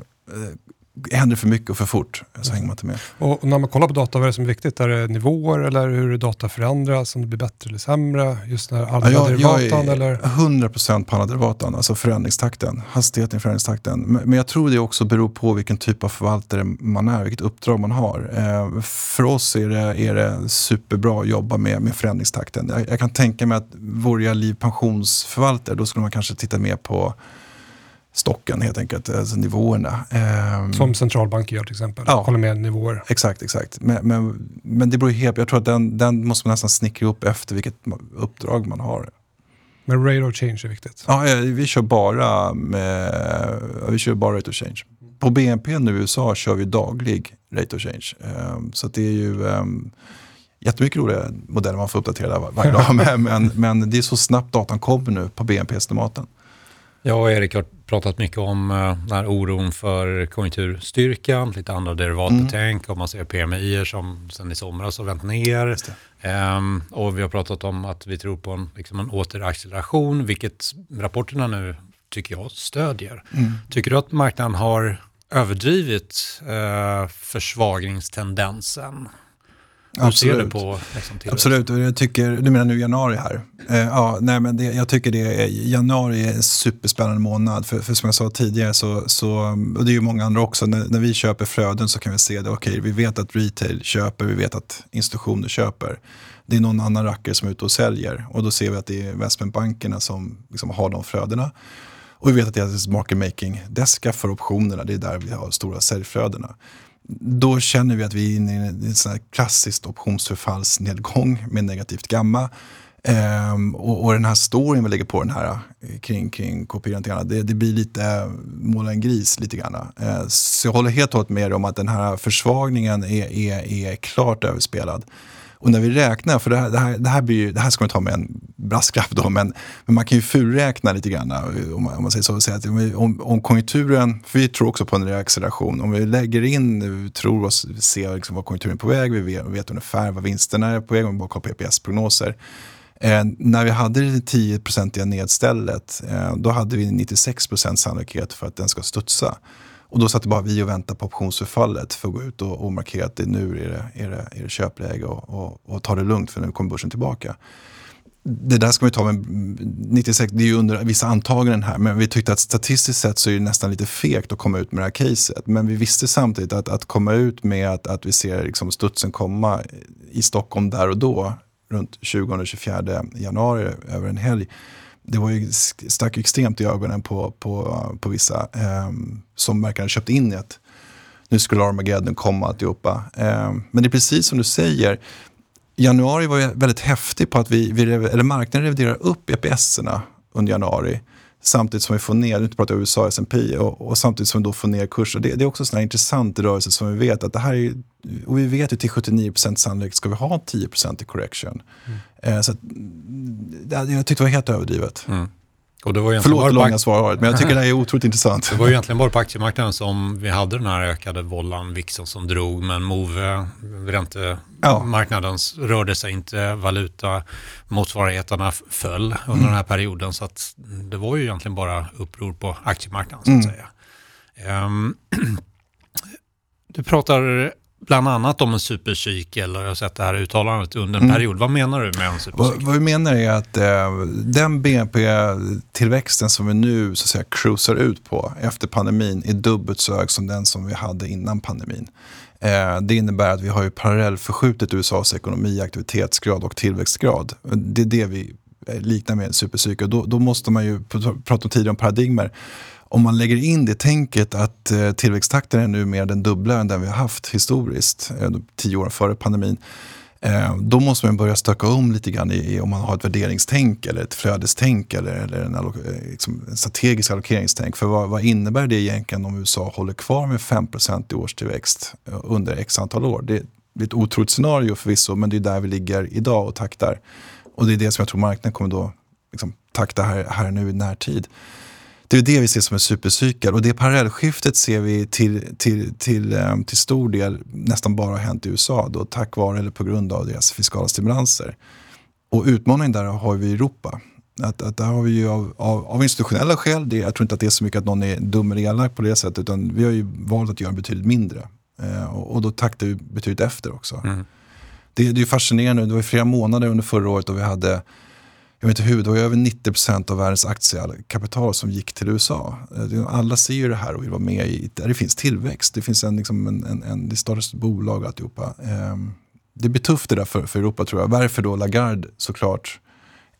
händer för mycket och för fort så hänger man inte med. Och när man kollar på data, vad är det som är viktigt? Är det nivåer eller hur data förändras? Om det blir bättre eller sämre? Just när alla ja, derivatan? Jag är 100% på alla derivatan, alltså förändringstakten, hastigheten i förändringstakten. Men jag tror det också beror på vilken typ av förvaltare man är, vilket uppdrag man har. Eh, för oss är det, är det superbra att jobba med, med förändringstakten. Jag, jag kan tänka mig att vore jag liv pensionsförvaltare, då skulle man kanske titta mer på stocken helt enkelt, alltså nivåerna. Ehm, Som centralbanker gör till exempel. Ja. Håller med nivåer. Exakt, exakt. Men, men, men det beror ju helt, jag tror att den, den måste man nästan snickra upp efter vilket uppdrag man har. Men rate of change är viktigt. Ja, vi kör bara med, vi kör bara rate of change. På BNP nu i USA kör vi daglig rate of change. Ehm, så det är ju um, jättemycket roliga modeller man får uppdatera var, varje dag. Men, men, men det är så snabbt datan kommer nu på BNP-estimaten. Jag och Erik har pratat mycket om uh, den här oron för konjunkturstyrkan, lite andra derivatbetänk, om man ser PMI som sen i somras har vänt ner. Um, och vi har pratat om att vi tror på en, liksom en återacceleration, vilket rapporterna nu tycker jag stödjer. Tycker du att marknaden har överdrivit uh, försvagningstendensen? Hur ser du Absolut. på liksom? Absolut, och jag tycker, du menar nu januari här? Eh, ja, nej men det, jag tycker det är, januari är en superspännande månad. För, för som jag sa tidigare, så, så, och det är ju många andra också, när, när vi köper flöden så kan vi se det, okej vi vet att retail köper, vi vet att institutioner köper. Det är någon annan rackare som är ute och säljer och då ser vi att det är investmentbankerna som liksom har de flödena. Och vi vet att deras market making deska för optionerna, det är där vi har stora säljflödena då känner vi att vi är inne i en sån här klassisk optionsförfallsnedgång med negativt gamma. Ehm, och, och den här storyn vi lägger på den här eh, kring, kring kopieran det, det blir lite eh, måla en gris lite grann. Eh, så jag håller helt och hållet med om att den här försvagningen är, är, är klart överspelad. Och när vi räknar, för det här, det här, det här, blir ju, det här ska man ta med en brasklapp då, men, men man kan ju fulräkna lite grann om man, om man säger så. säga att om, om, konjunkturen, för vi tror också på en reacceleration, om vi lägger in, vi tror oss, se liksom vad konjunkturen är på väg, vi vet, vi vet ungefär vad vinsterna är på väg, om vi bara kollar PPS-prognoser. Eh, när vi hade det 10-procentiga nedstället, eh, då hade vi 96% sannolikhet för att den ska studsa. Och då satt bara vi och väntade på optionsförfallet för att gå ut och, och markera att det nu är det, är det, är det köpläge och, och, och ta det lugnt för nu kommer börsen tillbaka. Det där ska man ju ta med 96, det är ju under vissa antaganden här, men vi tyckte att statistiskt sett så är det nästan lite fegt att komma ut med det här caset. Men vi visste samtidigt att, att komma ut med att, att vi ser liksom studsen komma i Stockholm där och då, runt 20-24 januari över en helg, det var ju stack extremt i ögonen på, på, på vissa eh, som verkar köpt in i att nu skulle Armageddon komma alltihopa. Eh, men det är precis som du säger, januari var ju väldigt häftig på att vi, vi eller marknaden reviderar upp EPS-erna under januari. Samtidigt som vi får ner, nu pratar jag USA S&P och, och samtidigt som vi då får ner kurser. Det, det är också en sån intressant rörelse som vi vet att det här är, och vi vet ju till 79% sannolikt ska vi ha 10% i correction. Eh, så att, mm, det- jag tyckte det var helt överdrivet. Och det var egentligen Förlåt det långa svaret, men jag tycker det här är otroligt intressant. Det var egentligen bara på aktiemarknaden som vi hade den här ökade vållan, VIXen som drog, men Move, räntemarknaden rörde sig inte, valuta, motsvarigheterna föll under den här perioden. Så att det var ju egentligen bara uppror på aktiemarknaden så att säga. Ehm, du pratar bland annat om en supercykel och jag har sett det här uttalandet under en period. Vad menar du med en Vad, supercykel? vad vi menar är att eh, den BNP-tillväxten som vi nu så att säga, cruisar ut på efter pandemin är dubbelt så hög som den som vi hade innan pandemin. Eh, det innebär att vi har ju parallellförskjutit USAs ekonomi, aktivitetsgrad och tillväxtgrad. Det är det vi eh, liknar med en supercykel. Då, då måste man ju, pr- prata om tidigare om paradigmer, om man lägger in det tänket att eh, tillväxttakten är nu mer den dubbla än den vi har haft historiskt, eh, tio år före pandemin, eh, då måste man börja stöka om lite grann i, om man har ett värderingstänk eller ett flödestänk eller, eller en, liksom strategisk allokeringstänk. För vad, vad innebär det egentligen om USA håller kvar med 5% i årstillväxt under x antal år? Det, det är ett otroligt scenario förvisso, men det är där vi ligger idag och taktar. Och det är det som jag tror marknaden kommer då liksom, takta här, här nu i närtid. Det är det vi ser som en supercykel och det parallellskiftet ser vi till, till, till, eh, till stor del nästan bara har hänt i USA då, tack vare eller på grund av deras fiskala stimulanser. Och utmaningen där har vi i Europa. Att, att där har vi ju av, av, av institutionella skäl, det, jag tror inte att det är så mycket att någon är dum eller elak på det sättet utan vi har ju valt att göra betydligt mindre. Eh, och, och då taktar vi betydligt efter också. Det, det är ju fascinerande, det var ju flera månader under förra året och vi hade jag vet inte hur, det var över 90% av världens aktiekapital som gick till USA. Eh, Alla ser ju det här och vill vara med i, där det finns tillväxt. Det finns en, liksom en, en, en det startas bolag och alltihopa. Ehm, Det blir tufft det där för, för Europa tror jag. Varför då Lagarde såklart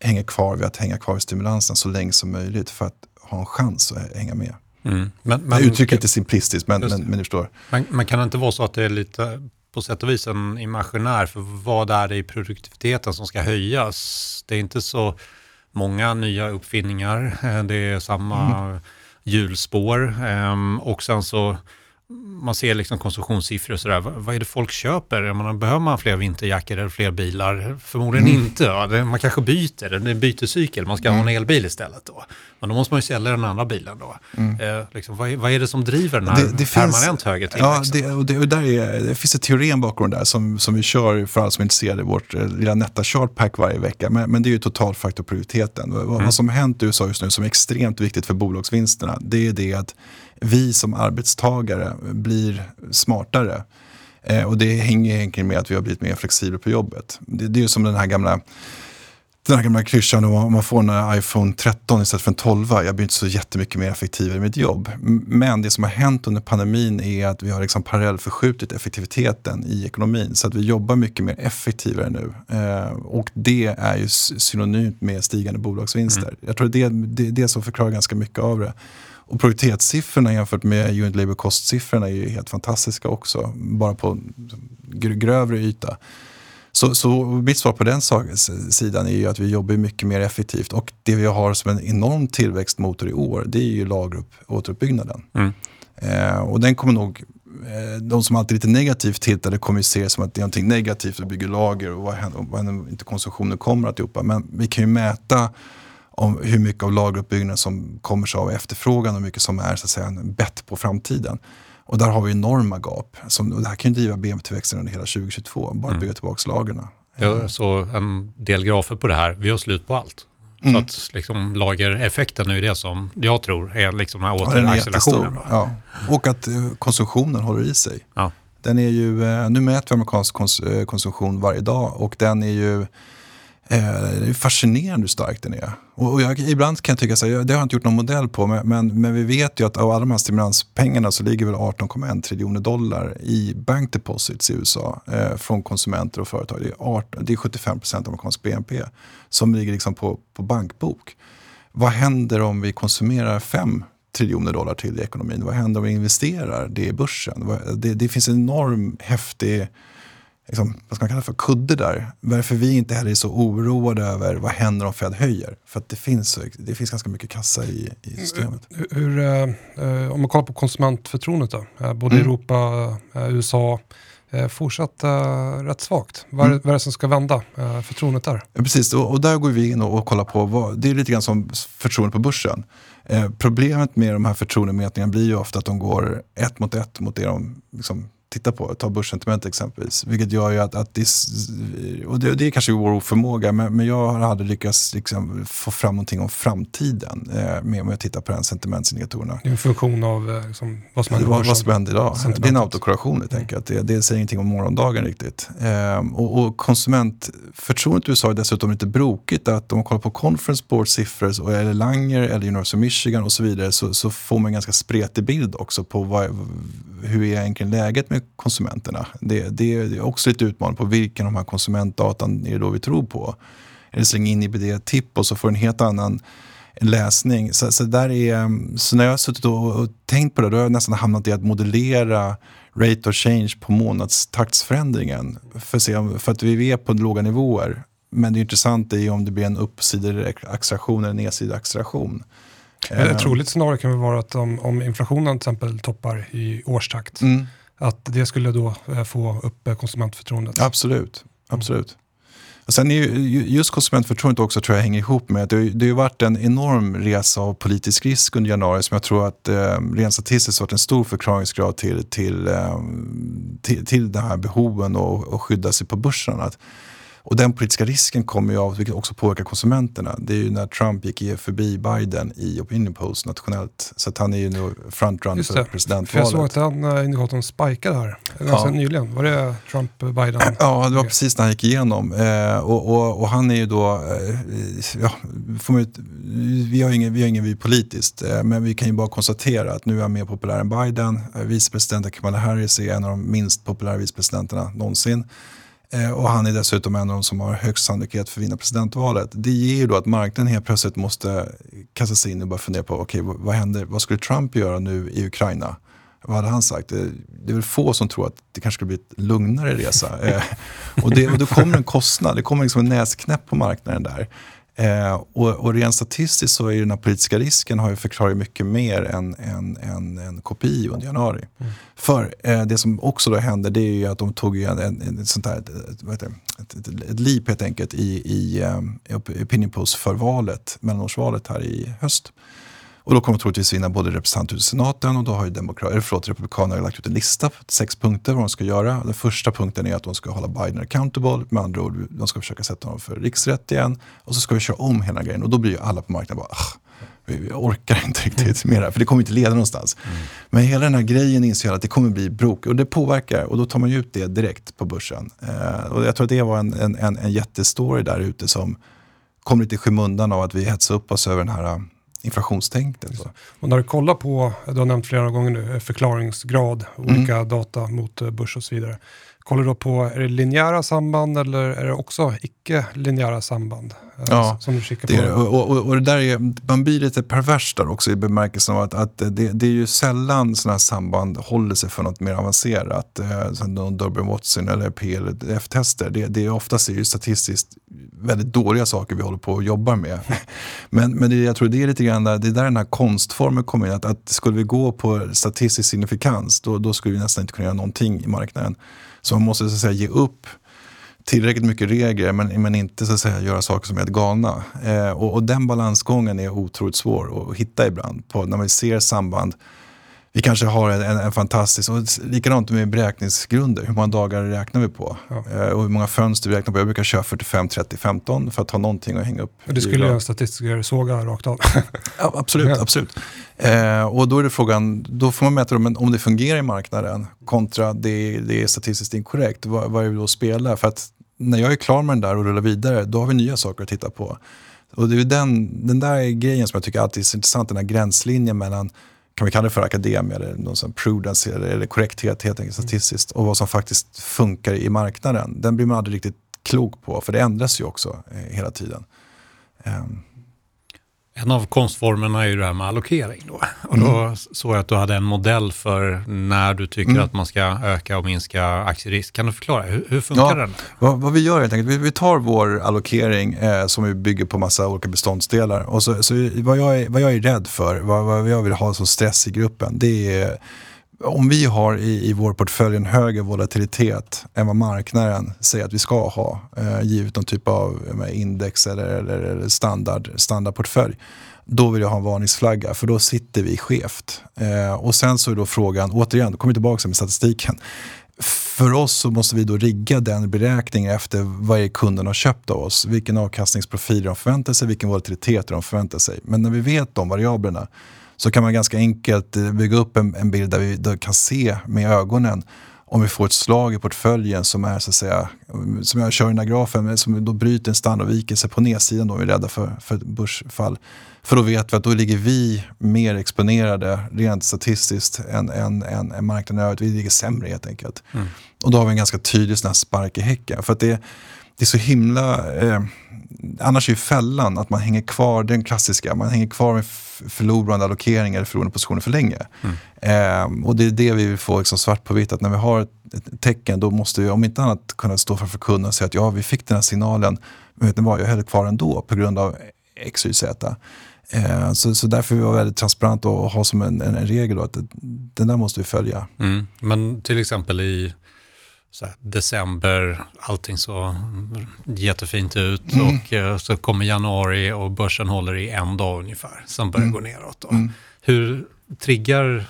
hänger kvar vid att hänga kvar i stimulansen så länge som möjligt för att ha en chans att hänga med. Mm. Men, Jag men, uttrycker inte simplistiskt, men, men, men du förstår. men, men kan det inte vara så att det är lite på sätt och vis en imaginär för vad är det i produktiviteten som ska höjas? Det är inte så många nya uppfinningar, det är samma hjulspår. Ehm, och sen så man ser liksom konsumtionssiffror och sådär. Vad, är det folk köper? Jag menar, behöver man fler vinterjackor eller fler bilar? Förmodligen inte. Ja. Man kanske byter, det är en bytescykel. Man ska ha en elbil istället då. Men då måste man ju sälja den andra bilen då. Eh, liksom, vad, är, vad är det som driver den här Det- det finns- permanent högre Ja, tillväxten? det, och det, och där är, det finns ett teorem bakom det där som, som vi kör för alla som är intresserade i vårt eh, lilla netta chartpack varje vecka. Men, men det är ju totalfaktorproduktiviteten. Vad, vad som har hänt i USA just nu som är extremt viktigt för bolagsvinsterna det är det att vi som arbetstagare blir smartare. Eh, och det hänger egentligen med att vi har blivit mer flexibla på jobbet. Det, det är ju som den här gamla den här gamla klyschan om man får en iPhone 13 istället för en 12. Jag blir inte så jättemycket mer effektiv i mitt jobb. Men det som har hänt under pandemin är att vi har liksom parallellförskjutit effektiviteten i ekonomin. Så att vi jobbar mycket mer effektivare nu. Eh, och det är ju synonymt med stigande bolagsvinster. Jag tror det är det, det som förklarar ganska mycket av det. Och produktivitetssiffrorna jämfört med unit labor cost-siffrorna är ju helt fantastiska också. Bara på gr- grövre yta. Så, så mitt svar på den sidan är ju att vi jobbar mycket mer effektivt och det vi har som en enorm tillväxtmotor i år det är ju lageråteruppbyggnaden. Mm. Eh, och den kommer nog, eh, de som alltid är lite negativt tittade kommer ju se som att det är någonting negativt att bygga lager och vad händer, vad händer om inte konsumtionen kommer alltihopa. Men vi kan ju mäta om hur mycket av lageruppbyggnaden som kommer sig av efterfrågan och hur mycket som är så att säga, en bett på framtiden. Och där har vi enorma gap. Som, och det här kan ju driva BNP-tillväxten under hela 2022, bara Mm. bygga tillbaka lagren. Jag såg en del grafer på det här. Vi har slut på allt. Mm. Så att liksom, lagereffekten är ju det som jag tror är liksom den här Ja, återaccelerationen. jättestor. Ja. Och att eh, konsumtionen håller i sig. Ja. Den är ju, eh, nu mäter vi amerikansk eh, konsumtion varje dag och den är ju Eh, det är fascinerande hur stark den är. Och, jag, ibland kan jag tycka så här, det har jag inte gjort någon modell på, men, men, men vi vet ju att av alla de här stimulanspengarna så ligger väl 18,1 triljoner dollar i bank deposits i USA eh, från konsumenter och företag. Det är, 18, det är 75 procent av amerikansk BNP som ligger liksom på, på bankbok. Vad händer om vi konsumerar 5 triljoner dollar till i ekonomin? Vad händer om vi investerar det i börsen? Det, det finns en enorm häftig liksom, vad ska man kalla för, kudde där. Varför vi inte heller är så oroade över vad händer om Fed höjer. För att det finns, det finns ganska mycket kassa i, i systemet. Hur, hur, eh, eh, om man kollar på konsumentförtroendet då, eh, både Mm. Europa, eh, USA, eh, fortsatt eh, rätt svagt. Vad är, Mm. vad är det som ska vända eh, förtroendet där? Ja, Precis, och, och där går vi in och, och kollar på, vad, det är lite grann som förtroende på börsen. Eh, problemet med de här förtroendemätningarna blir ju ofta att de går ett mot ett mot det de liksom, tittar på. Ta börssentiment exempelvis. Vilket gör ju att, att det, och det, det är kanske vår oförmåga, men, men jag har aldrig lyckats liksom, få fram någonting om framtiden eh, med, med att titta på den sentimentsindikatorerna. Det är en funktion av eh, liksom, vad som händer Vad, vad som händer idag. Det är en autokorrelation helt enkelt. Det, det säger ingenting om morgondagen riktigt. Ehm, och, och konsumentförtroendet i USA är dessutom lite brokigt. Att om man kollar på conference board siffror, eller Langer eller University of Michigan och så vidare så, så får man en ganska spretig bild också på vad, hur är egentligen läget med konsumenterna. Det, det är också lite utmanande på vilken av de här konsumentdatan är det då vi tror på. Eller släng in IBD-tipp och så får en helt annan läsning. Så, så, där är, så när jag har suttit och, och tänkt på det, då har jag nästan hamnat i att modellera rate of change på månadstaktsförändringen. För, att se om, för att vi är på låga nivåer. Men det intressanta är ju om det blir en uppsidacceleration eller en nedsidacceleration. Ett Eh, troligt scenario kan väl vara att om, om inflationen till exempel toppar i årstakt, Mm, att det skulle då eh, få upp eh, konsumentförtroendet. absolut. absolut. Och sen är ju ju- just konsumentförtroendet också tror jag hänger ihop med att det, har det har varit en enorm resa av politisk risk under januari som jag tror att eh, rent statistiskt varit en stor förklaringsgrad till, till, eh, till, till de här behoven och, och skydda sig på börsen. Att, och den politiska risken kommer ju av, vilket också påverkar konsumenterna, det är ju när Trump gick förbi Biden i opinion polls nationellt. Så att han är ju nu frontrunner Just för presidentvalet. För jag såg att den eh, indikatorn spikade här ganska Ja. nyligen. Var det Trump-Biden? Ja, det var precis när han gick igenom. Eh, och, och, och han är ju då, eh, ja, ju- vi har ingen, vi har ingen vi politiskt, eh, men vi kan ju bara konstatera att nu är han mer populär än Biden. Eh, vicepresidenten Kamala Harris är en av de minst populära vicepresidenterna någonsin. Eh, och han är dessutom en av de som har högst sannolikhet för att vinna presidentvalet. Det ger ju då att marknaden helt plötsligt måste kasta sig in och börja fundera på okay, vad, händer, vad skulle Trump göra nu i Ukraina? Vad hade han sagt? Det, det är väl få som tror att det kanske skulle bli ett lugnare resa. Eh, och, det, och då kommer en kostnad, det kommer liksom en näsknäpp på marknaden där. Eh, och, och rent statistiskt så är den här politiska risken har ju förklarat mycket mer än, än, än, än KPI under januari. Mm. För eh, det som också då hände det är ju att de tog en, en, en sånt här, ett, ett, ett, ett leap helt enkelt i, i, i opinion polls för valet, mellanårsvalet här i höst. Och då kommer troligtvis vinna både representanthuset och senaten och då har ju demokrater, förlåt, republikanerna lagt ut en lista på sex punkter vad de ska göra. Den första punkten är att de ska hålla Biden accountable, med andra ord, de ska försöka sätta honom för riksrätt igen och så ska vi köra om hela grejen och då blir ju alla på marknaden bara vi, vi orkar inte riktigt mm. mer för det kommer inte leda någonstans. Mm. Men hela den här grejen inser att det kommer bli bråk och det påverkar och då tar man ut det direkt på börsen. Eh, och jag tror att det var en, en, en, en jättestory där ute som kom lite i skymundan av att vi hetsade upp oss över den här inflationstänket. Och när du kollar på, du har nämnt flera gånger nu, förklaringsgrad, olika mm. data mot eh, börs och så vidare. Kollar du då på, är det linjära samband eller är det också icke-linjära samband? Eh, ja, som du kikar det på? Och, och, och, det där är, man blir lite pervers där också i bemärkelsen av att, att det, det, är ju sällan sådana här samband håller sig för något mer avancerat. Eh, som Durbin Watson eller PLF-tester. Det, det är oftast är ju statistiskt väldigt dåliga saker vi håller på och jobbar med. men men det, jag tror det är lite grann där, det är där den här konstformen kommer in. Att, att skulle vi gå på statistisk signifikans då, då skulle vi nästan inte kunna göra någonting i marknaden. Så man måste så att säga ge upp tillräckligt mycket regler men, men inte så att säga göra saker som är galna. Eh, och, och, den balansgången är otroligt svår att hitta ibland. På, när man ser samband vi kanske har en, en, en fantastisk, och likadant med beräkningsgrunder, hur många dagar räknar vi på? Ja. Eh, och hur många fönster vi räknar på. Jag brukar köra 45, 30, 15 för att ha någonting att hänga upp. Och det skulle en statistiker såga rakt av. ja, absolut, absolut. Eh, och då är det frågan, då får man mäta om, om det fungerar i marknaden kontra det, det är statistiskt inkorrekt. Vad, vad är det då att spela? För att när jag är klar med den där och rullar vidare, då har vi nya saker att titta på. Och det är den, den där grejen som jag tycker alltid är så intressant, den här gränslinjen mellan kan vi kalla det för akademia eller någon sån prudence eller, eller korrekthet helt enkelt mm. statistiskt och vad som faktiskt funkar i marknaden. Den blir man aldrig riktigt klok på för det ändras ju också eh, hela tiden. Um, en av konstformerna är ju det här med allokering. Då. Och då mm. såg jag att du hade en modell för när du tycker mm. att man ska öka och minska aktierisk. Kan du förklara, hur, hur funkar ja, den? Vad, vad, vi gör helt enkelt, vi, vi tar vår allokering eh, som vi bygger på massa olika beståndsdelar. Och så, så vad, jag är, vad jag är rädd för, vad, vad jag vill ha som stress i gruppen, det är om vi har i, i vår portfölj en högre volatilitet än vad marknaden säger att vi ska ha, eh, givet någon typ av index eller, eller, eller standard, standardportfölj, då vill jag ha en varningsflagga för då sitter vi skevt. Eh, och sen så är då frågan, återigen, då kommer vi tillbaka med statistiken. För oss så måste vi då rigga den beräkningen efter vad är kunden har köpt av oss. Vilken avkastningsprofil de förväntar sig, vilken volatilitet de förväntar sig. Men när vi vet de variablerna så kan man ganska enkelt eh, bygga upp en, en bild där vi där kan se med ögonen om vi får ett slag i portföljen som är så att säga, som jag kör i den här grafen, som då bryter en standardavvikelse på nedsidan då är vi rädda för, för börsfall. För då vet vi att då ligger vi mer exponerade rent statistiskt än, än, än, än marknaden övrigt. Vi ligger sämre helt enkelt. Mm. Och då har vi en ganska tydlig sån spark i häcken. För att det, det är så himla... Eh, annars är ju fällan att man hänger kvar, den klassiska, man hänger kvar med förlorande allokeringar förlorande positioner för länge. Mm. Eh, och det är det vi vill få liksom svart på vitt, att när vi har ett, ett tecken då måste vi om inte annat kunna stå framför kunden och säga att ja, vi fick den här signalen, men vet ni vad, jag höll kvar ändå på grund av X, Y, Z. Eh, så, så därför vill vi vara väldigt transparent och ha som en, en, en regel då, att den där måste vi följa. Mm. Men till exempel i här, december, allting så jättefint ut mm. och eh, så kommer januari och börsen håller i en dag ungefär, sen börjar mm. gå neråt. Mm. Hur triggar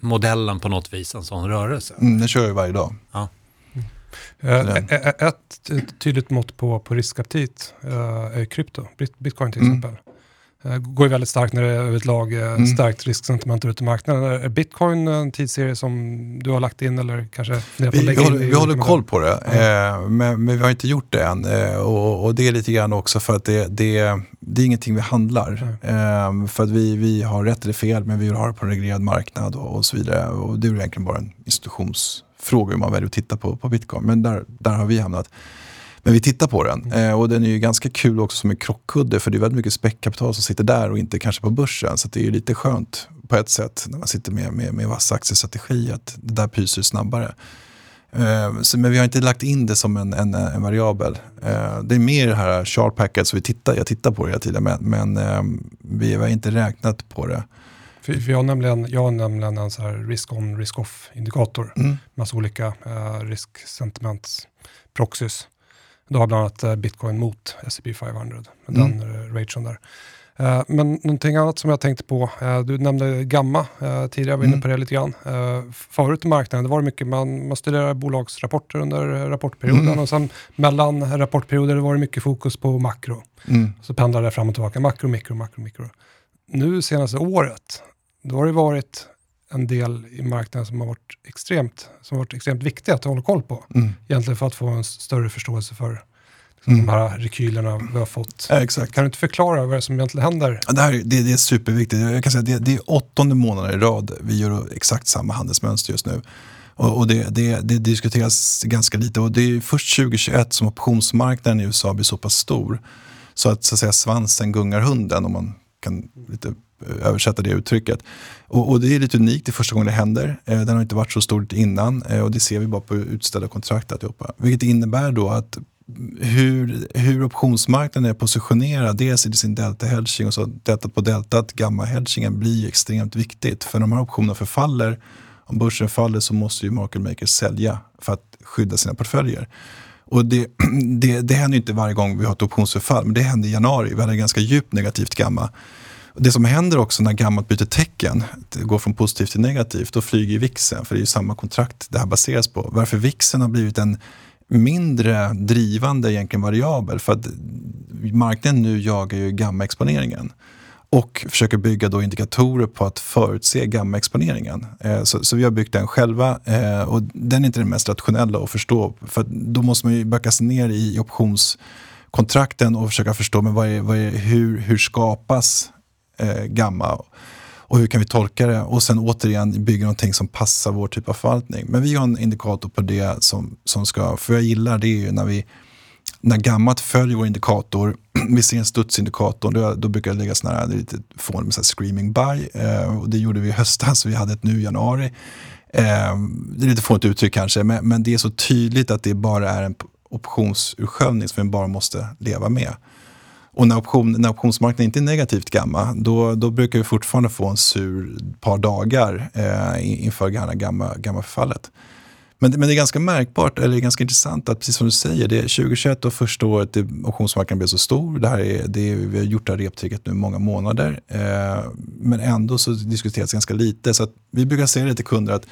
modellen på något vis en sån rörelse? Mm, den kör jag varje dag. Ja. Uh, ett, ett tydligt mått på, på riskaptit är krypto, bitcoin till mm. exempel. Eh, går ju väldigt starkt när det är överlag eh, mm. starkt risksentiment ute i marknaden. Är bitcoin en tidsserie som du har lagt in eller kanske vi, vi, håller, vi håller koll på det, mm. eh, men, men, vi har inte gjort det än. Eh, och, och, det är lite grann också för att det, det, det är ingenting vi handlar. Mm. Eh, för att vi, vi har rätt eller fel, men vi vill ha det på en reglerad marknad och, och så vidare. Och det är egentligen bara en institutions fråga hur man väljer att titta på, på bitcoin. Men där, där har vi hamnat. Men vi tittar på den Mm. eh, och den är ju ganska kul också som en krockkudde för det är väldigt mycket späckkapital som sitter där och inte kanske på börsen. Så det är ju lite skönt på ett sätt när man sitter med, med, med vass aktiestrategi att det där pyser snabbare. Eh, så, men vi har inte lagt in det som en, en, en variabel. Eh, det är mer det här sharp packet så vi tittar, jag tittar på det hela tiden men, men eh, vi har inte räknat på det. För, för jag, har nämligen, jag har nämligen en så här risk on, risk off indikator. Mm. Massa olika eh, risk Då har bland annat eh, bitcoin mot S&P 500. Med Mm. den eh, ragen där. Eh, men någonting annat som jag tänkte på, eh, du nämnde gamma tidigare, var inne Mm. på det lite grann. Förut i marknaden, det var mycket, man, man studerade bolagsrapporter under rapportperioden Mm. och sen mellan rapportperioder var det mycket fokus på makro. Mm. Så pendlade det fram och tillbaka, makro, mikro, makro, mikro. Nu senaste året, då har det varit en del i marknaden som har varit extremt, som har varit extremt viktiga att hålla koll på. Mm. Egentligen för att få en större förståelse för liksom, Mm. de här rekylerna vi har fått. Ja, exakt. Kan du inte förklara vad det som egentligen händer? Ja, Det, här, är- det, det är superviktigt. Jag kan säga det, det är åttonde månaden i rad vi gör exakt samma handelsmönster just nu. Och, och det, det, det diskuteras ganska lite och det är först 2021 som optionsmarknaden i USA blir så pass stor så att, så att säga, svansen gungar hunden om man kan lite eh, översätta det uttrycket. Och, och det är lite unikt, det är första gången det händer. Eh, den har inte varit så stor innan eh, och det ser vi bara på utställda kontrakt alltihopa. Vilket innebär då att hur, hur optionsmarknaden är positionerad, dels i sin delta hedging och så deltat på deltat, gamma hedgingen blir extremt viktigt. För när de här optionerna förfaller, om börsen faller så måste ju market makers sälja för att skydda sina portföljer. Och det, det, det händer inte varje gång vi har ett optionsförfall, men det hände i januari. Vi hade ganska djupt negativt gamma. Det som händer också när gammat byter tecken, det går från positivt till negativt, då flyger vixen, för det är ju samma kontrakt det här baseras på. Varför vixen har blivit en mindre drivande egentligen variabel, för att marknaden nu jagar ju gammaexponeringen och försöker bygga då indikatorer på att förutse gammaexponeringen. Eh, så, så vi har byggt den själva eh, och den är inte den mest rationella att förstå. För att då måste man ju backa sig ner i optionskontrakten och försöka förstå men vad är, vad är, hur, hur skapas eh, gamma och hur kan vi tolka det och sen återigen bygga någonting som passar vår typ av förvaltning. Men vi har en indikator på det som, som ska, för jag gillar det är ju när vi när gammat följer vår indikator, vi ser en studsindikator, då, då brukar det lägga sådana här, det är lite fånigt med så här screaming buy. Eh, och det gjorde vi i höstas, vi hade ett nu i januari. Eh, det är lite fånigt uttryck kanske, men, men det är så tydligt att det bara är en optionsursköljning som vi bara måste leva med. Och när, option, när optionsmarknaden inte är negativt gamma, då, då brukar vi fortfarande få en sur par dagar eh, inför det här gamma, gamma förfallet. Men, men det är ganska märkbart, eller ganska intressant att precis som du säger, det är 2021 och första året det, optionsmarknaden blev så stor. Det här är, det är, vi har gjort det här reptricket nu många månader. Eh, men ändå så diskuteras ganska lite. Så vi brukar säga det till kunder att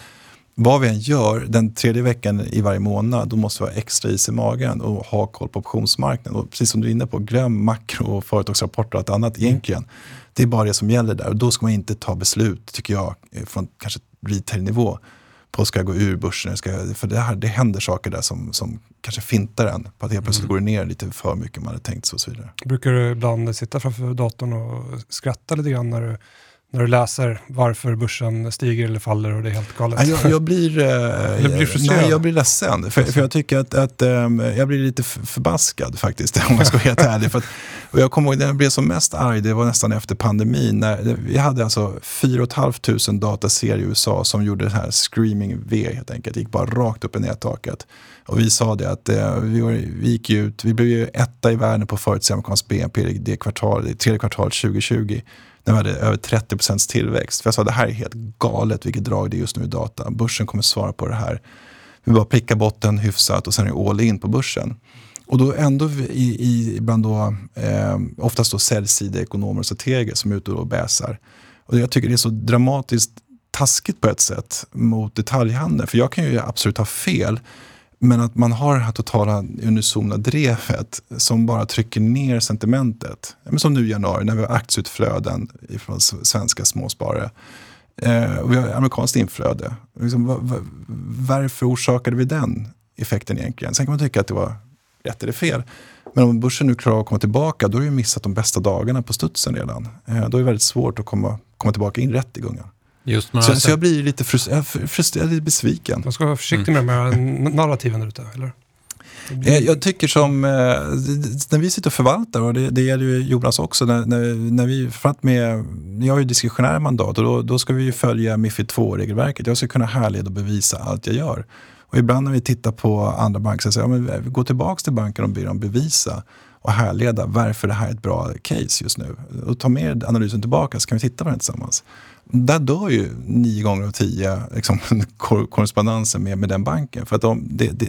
vad vi än gör, den tredje veckan i varje månad, då måste vi ha extra is i magen och ha koll på optionsmarknaden. Och precis som du är inne på, glöm makro och företagsrapporter och allt annat egentligen. Det är bara det som gäller där och då ska man inte ta beslut, tycker jag, från kanske retail-nivå på ska gå ur börsen, ska för det, här, det händer saker där som, som kanske fintar en på att helt plötsligt går det ner lite för mycket man hade tänkt sig och så vidare. Brukar du ibland sitta framför datorn och skratta lite grann när du, när du läser varför börsen stiger eller faller och det är helt galet? Jag, jag, blir, eh, blir frustrerad? nej, jag blir ledsen. För, för jag tycker att, att ehm, jag blir lite förbaskad faktiskt, om jag ska vara helt ärlig. För att, och jag kommer ihåg när jag blev som mest arg, det var nästan efter pandemin. När, vi hade alltså 4 500 dataserier i USA som gjorde det här screaming V helt enkelt. Det gick bara rakt upp i nättaket. Och vi sa det att eh, vi, var, vi gick ut, vi blev ju etta i världen på förutse amerikansk BNP det, kvartal, det tredje kvartalet 2020 när vi hade över 30 tillväxt. För jag sa det här är helt galet vilket drag det är just nu i data. Börsen kommer svara på det här. Vi bara prickar botten hyfsat och sen är det all in på börsen. Och då ändå i, i, bland då, eh, oftast då säljsideekonomer och strateger som är ute och bäsar. Och jag tycker det är så dramatiskt taskigt på ett sätt mot detaljhandeln. För jag kan ju absolut ha fel. Men att man har det här totala unisona drevet som bara trycker ner sentimentet. Som nu i januari när vi har aktieutflöden från svenska småsparare. Eh, och vi har amerikanskt inflöde. Liksom, varför orsakade vi den effekten egentligen? Sen kan man tycka att det var rätt eller fel. Men om börsen nu klarar att komma tillbaka då har vi missat de bästa dagarna på studsen redan. Eh, då är det väldigt svårt att komma, komma tillbaka in rätt i gungan. Just Så, så jag blir lite frustrerad, frustrerad lite besviken. Man ska vara försiktig med de här narrativen där ute, eller? Eh, Jag tycker som, eh, när vi sitter och förvaltar, och det, det gäller ju Jonas också, när, när, när vi, för att med, jag har ju diskretionära mandat och då, då ska vi ju följa Mifid 2-regelverket. Jag ska kunna härleda och bevisa allt jag gör. Och ibland när vi tittar på andra banker så säger jag, ja, men gå tillbaka till banken och be dem bevisa och härleda varför det här är ett bra case just nu. Och ta med analysen tillbaka så kan vi titta på den tillsammans. Där dör ju nio gånger av tio liksom, kor- korrespondensen med, med den banken. För att de, det, det,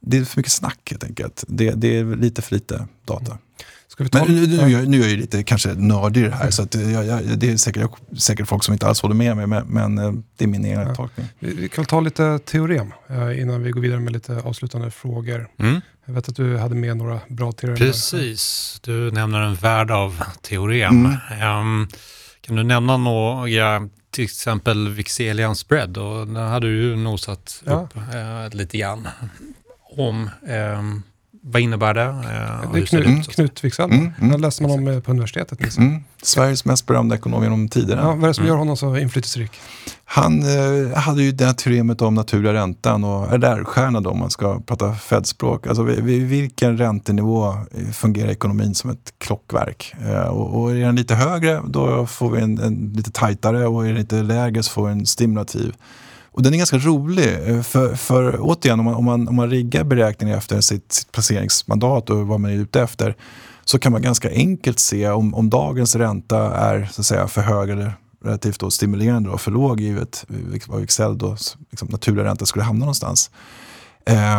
det är för mycket snack helt enkelt. Det, det är lite för lite data. Ska vi ta... Men nu, nu, är jag- nu är jag ju lite kanske nördig i det här, så att jag, jag, det är säkert, säkert folk som inte alls håller med mig, men, men eh, det är min egen Ja. tolkning. Vi vi kan ta lite teorem eh, innan vi går vidare med lite avslutande frågor. Mm. Jag vet att du hade med några bra teorier. där. Precis, du nämner en värld av teorem. Ehm, kan du nämna några, till exempel Vixelian spread? Och där hade du nosat Ja. upp eh, lite grann om ehm, vad innebär det? Eh, Det är ser Knut, ut? Knut Wicksell. Mm, mm. Den läste man om eh, på universitetet. jag. Mm. Sveriges mest berömda ekonom genom tiderna. Ja, vad är det som Mm. gör honom så inflytelserik? Han eh, hade ju det här teoremet om naturliga räntan och är R-stjärna då om man ska prata Fed-språk. Alltså vid, vid vilken räntenivå eh, fungerar ekonomin som ett klockverk? Eh, och, och är den lite högre då får vi en, en lite tajtare och är den lite lägre så får vi en stimulativ. Och den är ganska rolig, eh, för, för återigen om man, om, man, om man riggar beräkningen efter sitt, sitt placeringsmandat och vad man är ute efter så kan man ganska enkelt se om, om dagens ränta är så att säga, för hög eller relativt då stimulerande och för låg givet vad Excel då, liksom, naturliga ränta skulle hamna någonstans.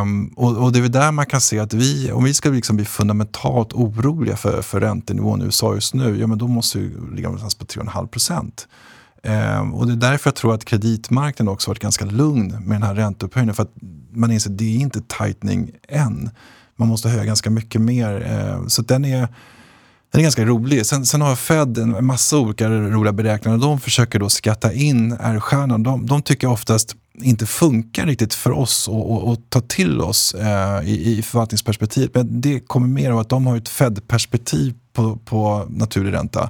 Um, och, och det är väl där man kan se att vi, om vi ska liksom bli fundamentalt oroliga för, för räntenivån i USA just nu, ja men då måste vi ligga någonstans på 3,5 procent. Eh, och det är därför jag tror att kreditmarknaden också varit ganska lugn med den här ränteupphöjningen. För att man inser att det är inte tightening än. Man måste höja ganska mycket mer. Eh, så den är, den är ganska rolig. Sen, sen har Fed en massa olika roliga beräkningar de försöker då skatta in R-stjärnan. De, de tycker oftast inte funkar riktigt för oss att ta till oss eh, i, i förvaltningsperspektivet. Men det kommer mer av att de har ett Fed-perspektiv på, på naturlig ränta.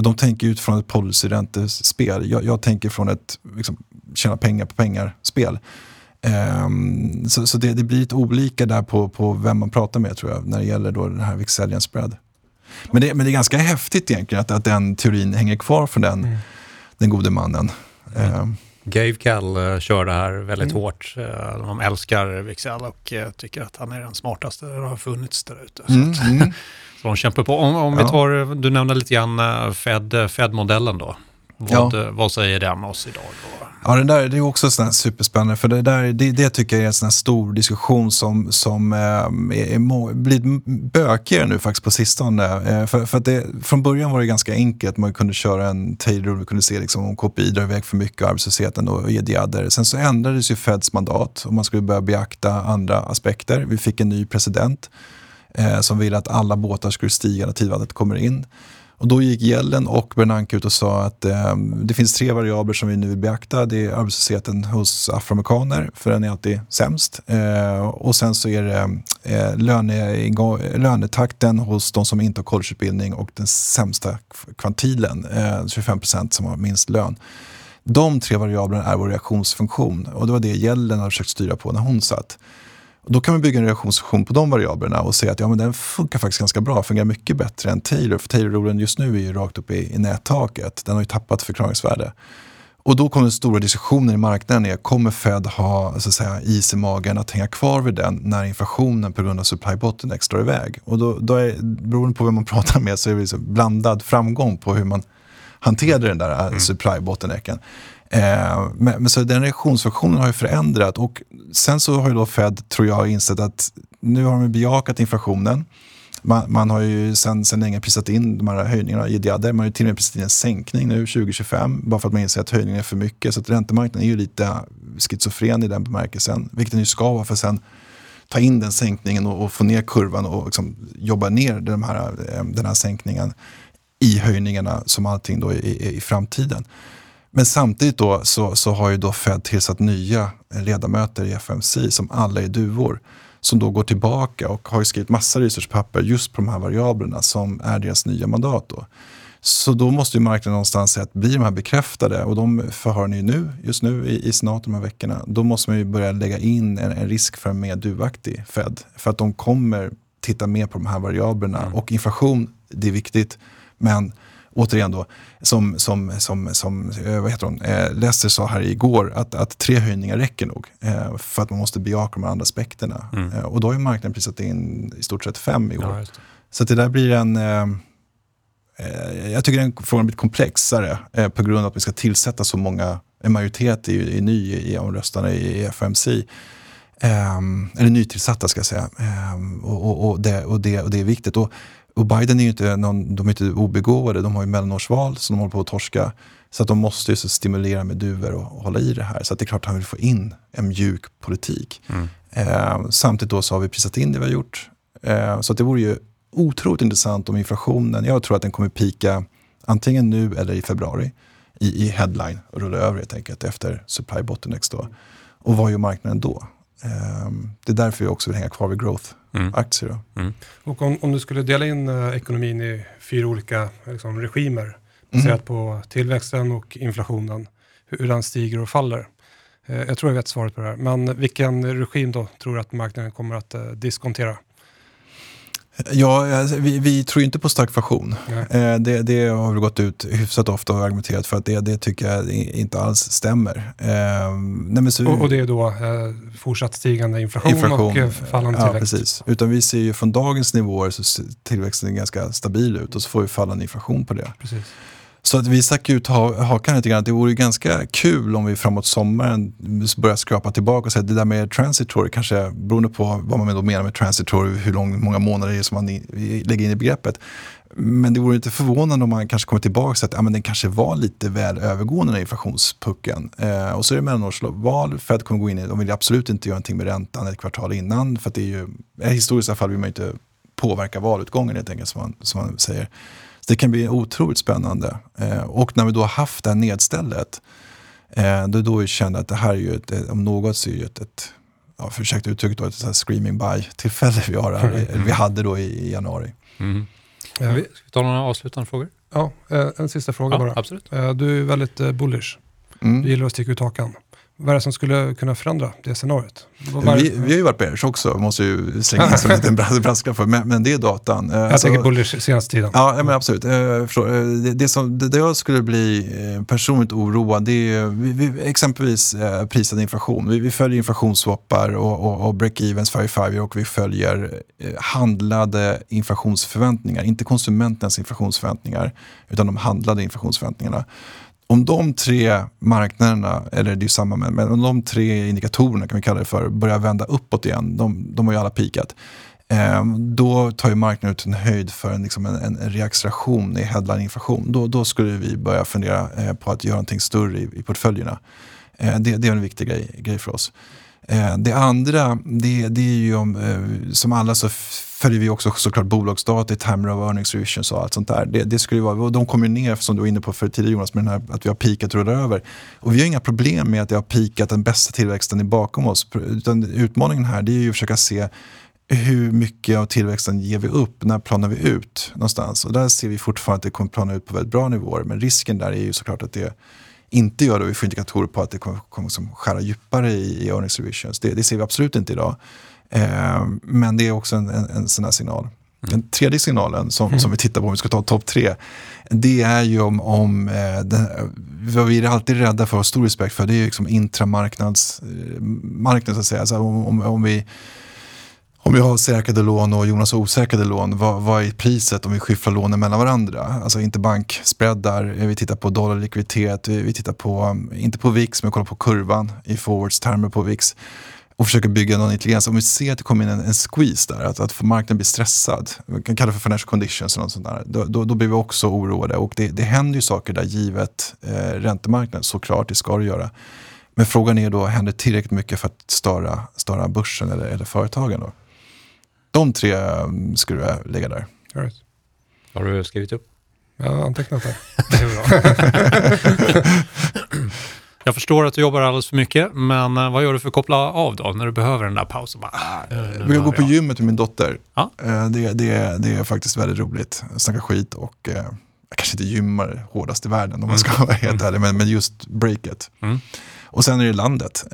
Och de tänker utifrån ett policyräntespel. Jag, jag tänker från ett liksom, tjäna pengar på pengar-spel. Ehm, så så det, det blir lite olika där på, på vem man pratar med tror jag när det gäller då den här Vixelian spread. Men det, men det är ganska häftigt egentligen att, att den teorin hänger kvar för den, Mm. den gode mannen. Ehm, Gave Cal uh, kör det här väldigt Mm. hårt. Eh, de älskar Vixel och eh, tycker att han är den smartaste det har funnits där ute. Så de kämpar på. Om, om vi Ja. tar, du nämnde lite grann eh, Fed, Fed-modellen då. Vad, eh, vad säger den oss idag? Då? Ja, det där det är också sån superspännande. För det, där, det, det tycker jag är en sån stor diskussion som, som eh, är, är blivit bökigare nu faktiskt på sistone. Eh, för, för att det, från början var det ganska enkelt. Man kunde köra en Taylor och kunde se liksom, om KPI drar iväg för mycket och arbetslösheten och ge diader. Sen så ändrades ju Feds mandat och man skulle börja beakta andra aspekter. Vi fick en ny president eh, som ville att alla båtar skulle stiga när tidvattnet kommer in. Och då gick Yellen och Bernanke ut och sa att eh, det finns tre variabler som vi nu vill beakta. Det är arbetslösheten hos afroamerikaner, för den är alltid sämst. Eh, och sen så är det eh, löne, lönetakten hos de som inte har collegeutbildning och den sämsta kvantilen, eh, 25 procent som har minst lön. De tre variablerna är vår reaktionsfunktion och det var det Yellen har försökt styra på när hon satt. Då kan man bygga en reaktionsfunktion på de variablerna och säga att ja, men den funkar faktiskt ganska bra, fungerar mycket bättre än Taylor. För Taylor-rulen just nu är ju rakt upp i, i nättaket, den har ju tappat förklaringsvärde. Och då kommer den stora diskussionen i marknaden är, kommer Fed ha så att säga, is i magen att hänga kvar vid den när inflationen på grund av supply bottleneck drar iväg? Och då, då är, beroende på vem man pratar med så är det liksom blandad framgång på hur man hanterade den där mm. supply bottlenecken. Eh, men, men så den reaktionsfunktionen har ju förändrat och sen så har ju då Fed, tror jag, insett att nu har de bejakat inflationen. Man, man har ju sen, sen länge prisat in de här höjningarna i diader. Man har ju till och med prisat in en sänkning nu 2025 bara för att man inser att höjningen är för mycket. Så att räntemarknaden är ju lite schizofren i den bemärkelsen, vilket den ju ska vara för sen ta in den sänkningen och, och få ner kurvan och liksom jobba ner den här, eh, den här sänkningen i höjningarna som allting då i, i, i framtiden. Men samtidigt då så, så har ju då Fed tillsatt nya ledamöter i FMC som alla är duvor. Som då går tillbaka och har skrivit massa researchpapper just på de här variablerna som är deras nya mandat. Då. Så då måste ju marknaden någonstans säga att blir de här bekräftade och de förhör ni nu, just nu i, i snart de här veckorna, då måste man ju börja lägga in en, en risk för en mer duvaktig Fed. För att de kommer titta mer på de här variablerna. Mm. Och inflation, det är viktigt, men återigen då, som, som, som, som eh, vad heter hon? Eh, Lester sa här igår att, att tre höjningar räcker nog eh, för att man måste bejaka de andra aspekterna. Mm. Eh, och då har ju marknaden prisat in i stort sett fem i år. Ja. Så det där blir en... Eh, eh, jag tycker den frågan blir komplexare på grund av att vi ska tillsätta så många, en majoritet är, är ny i omröstarna i, i FOMC. Ehm, eller nytillsatta ska jag säga. Ehm, och, och, och, det, och, det, och det är viktigt. Och, och Biden är ju inte, någon, de är inte obegåvade, de har ju mellanårsval som de håller på att torska. Så att de måste ju stimulera med duvor och, och hålla i det här. Så det är klart att han vill få in en mjuk politik. Mm. Ehm, samtidigt då så har vi prisat in det vi har gjort. Ehm, så att det vore ju otroligt intressant om inflationen, jag tror att den kommer pika antingen nu eller i februari i, i headline och rulla över helt enkelt efter supply bottlenecks då. Och vad gör marknaden då? Ehm, det är därför jag också vill hänga kvar vid Mm. growth-aktier. Då. Och om, om du skulle dela in eh, ekonomin i fyra olika liksom, regimer, Mm. baserat på tillväxten och inflationen, hur den stiger och faller. Eh, jag tror jag vet svaret på det här, men vilken regim då tror du att marknaden kommer att eh, diskontera? Ja, alltså, vi, vi tror inte på stagflation. Eh, det, det har vi gått ut hyfsat ofta och argumenterat för att det, det tycker jag inte alls stämmer. Eh, nej så, Och, och det är då eh, fortsatt stigande inflation, och eh, fallande ja, tillväxt. precis. Utan vi ser ju från dagens nivåer så ser tillväxten ganska stabil ut och så får vi fallande inflation på det. Precis. Så att vi stack ut ha- hakan lite grann. Det vore ju ganska kul om vi framåt sommaren börjar skrapa tillbaka och säga att det där med transitory, kanske beroende på vad man då menar med transitory, hur lång, många månader det är som man i, lägger in i begreppet. Men det vore inte förvånande om man kanske kommer tillbaka och att ja, men den kanske var lite väl övergående den här inflationspucken. Eh, och så är det mellanårsval, Fed kommer gå in i, de vill absolut inte göra någonting med räntan ett kvartal innan, för att det är ju, i historiska fall vill man ju inte påverka valutgången helt enkelt som man, som man säger. Så det kan bli otroligt spännande. Eh, och när vi då har haft det här nedstället, eh, då, då vi kände att det här är ju, ett, eh, om något så är det ett, ett ja, för ursäkta uttrycket, då, ett så screaming buy-tillfälle vi, har här, eller vi hade då i, i januari. Mm. Eh, Ska vi ta några avslutande frågor? ja, eh, en sista fråga Ja, bara. absolut. Eh, du är väldigt eh, bullish. Mm. Du gillar att sticka ut hakan. Vad är det som skulle kunna förändra det scenariot? Är Vi, vi har ju varit bearish också, måste ju slänga in som en liten bras- brasklapp för, men, men det är datan. Eh, jag alltså- tänker bullish senaste tiden. Ja, men absolut. Eh. Eh, Det, det, som, det, jag skulle bli personligt oroad, det är vi, vi, exempelvis prisad inflation. Vi, vi följer inflationsswappar och, och, och break-evens för five och vi följer handlade inflationsförväntningar. Inte konsumenternas inflationsförväntningar, utan de handlade inflationsförväntningarna. Om de tre marknaderna, eller det är ju samma, men, men om de tre indikatorerna kan vi kalla det för, börjar vända uppåt igen, de, de har ju alla pikat. Eh, då tar ju marknaden ut en höjd för en, liksom en, en reacceleration i headline-inflation. Då, då skulle vi börja fundera eh, på att göra någonting större i, i portföljerna. Eh, det, det är en viktig grej, grej för oss. Eh, det andra, det, det är ju om, eh, som alla så följer vi också såklart bolagsdata i termer av earnings revisions och allt sånt där. Det, det skulle vara, och de kommer ju ner, som du var inne på för tidigare Jonas, med den här, att vi har pikat och rullar över. Och vi har inga problem med att det har pikat, den bästa tillväxten är bakom oss. Utan utmaningen här det är ju att försöka se hur mycket av tillväxten ger vi upp? När planar vi ut någonstans? Och där ser vi fortfarande att det kommer plana ut på väldigt bra nivåer. Men risken där är ju såklart att det inte gör det. Vi får indikatorer på att det kommer, kommer som skära djupare i, i earnings revisions. Det, det ser vi absolut inte idag. Eh, men det är också en, en, en sån här signal. Den tredje signalen som, som vi tittar på om vi ska ta topp tre. Det är ju om, om eh, den, vad vi är alltid rädda för och har stor respekt för. Det är ju liksom intramarknads eh, så att säga. Alltså om, om, om vi om vi har säkrade lån och Jonas har osäkrade lån, vad, vad är priset om vi skiffrar lånen mellan varandra? Alltså inte bankspreadar, eh, vi tittar på dollarlikviditet, vi, vi tittar på, eh, inte på VIX, men kollar på kurvan i forwards termer på VIX och försöker bygga någon intelligens. Om vi ser att det kommer in en, en squeeze där, att, att marknaden blir stressad, vi kan kalla det för financial conditions eller något sånt där, då, då, då blir vi också oroade. Och det, det händer ju saker där givet eh, räntemarknaden, såklart, det ska det göra. Men frågan är då, händer tillräckligt mycket för att störa, störa börsen eller, eller företagen? Då? De tre um, skulle jag lägga där. All right. Har du skrivit upp? Jag har antecknat det. Det är bra. Jag förstår att du jobbar alldeles för mycket, men eh, vad gör du för att koppla av då när du behöver den där pausen? Bara, nu Jag går på gymmet med min dotter. Ja. Eh, Det, det, det är faktiskt väldigt roligt. Snacka skit och eh, jag kanske inte gymmar hårdast i världen om man ska vara helt ärlig, men, men just breaket. Mm. Och sen är det landet.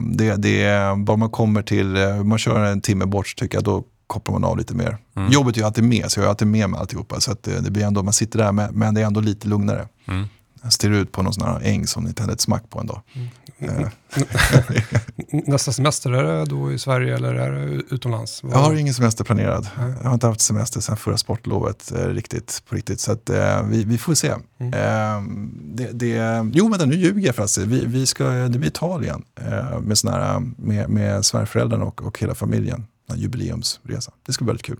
Det, det är, bara man kommer till, man kör en timme bort så tycker jag då kopplar man av lite mer. Mm. Jobbet är ju alltid med, så jag är alltid med med alltihopa. Så att det, det blir ändå, man sitter där, med, men det är ändå lite lugnare. Mm. Jag stirrar ut på någon sån här äng som inte hade ett smack på en dag. Eh, Nästa semester, är det då i Sverige eller är det utomlands? Jag har ingen semester planerad. Nej. Jag har inte haft semester sedan förra sportlovet eh, riktigt, på riktigt. Så att, eh, vi, vi får se. Mm. Eh, det, det, jo, vänta, nu ljuger jag förresten. Vi, vi ska, det blir Italien eh, med, sån här, med, med svärföräldrarna och, och hela familjen. En jubileumsresa. Det ska bli väldigt kul.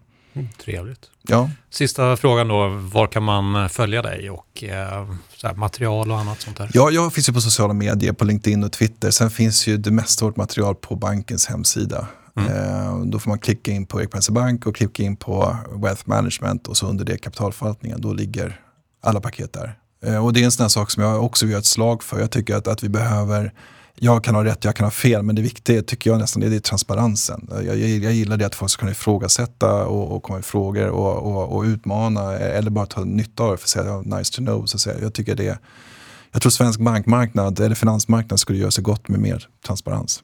Trevligt. Ja, Sista frågan då, var kan man följa dig och eh, så här, material och annat sånt där? Ja, jag finns ju på sociala medier, på LinkedIn och Twitter. Sen finns ju det mesta av vårt material på bankens hemsida. Mm. Eh, då får man klicka in på Erik Penser Bank och klicka in på Wealth Management och så under det kapitalförvaltningen. Då ligger alla paket där. Eh, och det är en sån här sak som jag också vill göra ett slag för. Jag tycker att, att vi behöver jag kan ha rätt, jag kan ha fel, men det viktiga tycker jag nästan det är transparensen. Jag, jag, jag gillar det att folk ska kunna ifrågasätta och, och komma med frågor och, och, och utmana eller bara ta nytta av det för att säga oh, nice to know. Så att säga. Jag tycker det jag tror svensk bankmarknad eller finansmarknad skulle göra sig gott med mer transparens.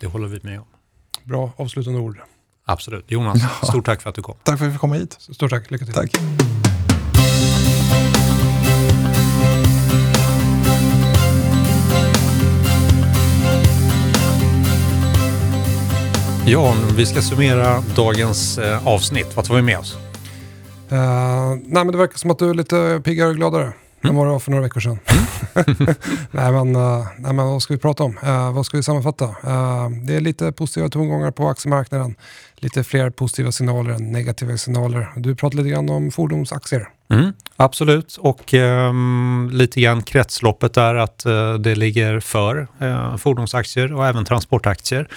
Det håller vi med om. Bra avslutande ord. Absolut. Jonas, Ja. stort tack för att du kom. Tack för att vi fick komma hit. Stort tack, lycka till. Tack. Ja, vi ska summera dagens eh, avsnitt. Vad tar vi med oss? Eh, nej, men det verkar som att du är lite piggare och gladare än vad du var för några veckor sedan. nej, men, eh, nej, men vad ska vi prata om? Eh, vad ska vi sammanfatta? Det är lite positiva tongångar på aktiemarknaden. Lite fler positiva signaler än negativa signaler. Du pratade lite grann om fordonsaktier. Mm, absolut, och ehm, lite grann kretsloppet där att eh, det ligger för eh, fordonsaktier och även transportaktier.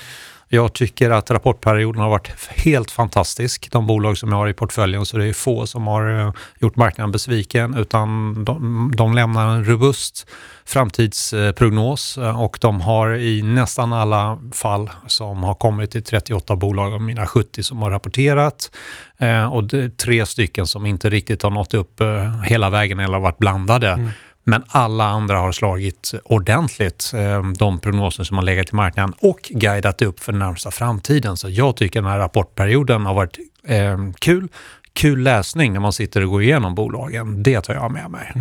Jag tycker att rapportperioden har varit helt fantastisk. De bolag som jag har i portföljen så det är få som har eh, gjort marknaden besviken utan de, de lämnar en robust framtidsprognos eh, och de har i nästan alla fall som har kommit till 38 bolag av mina 70 som har rapporterat eh, och det är tre stycken som inte riktigt har nått upp hela vägen eller varit blandade. Mm. Men alla andra har slagit ordentligt eh, de prognoser som har legat i marknaden och guidat upp för den närmsta framtiden. Så jag tycker den här rapportperioden har varit eh, kul. Kul läsning när man sitter och går igenom bolagen. Det tar jag med mig.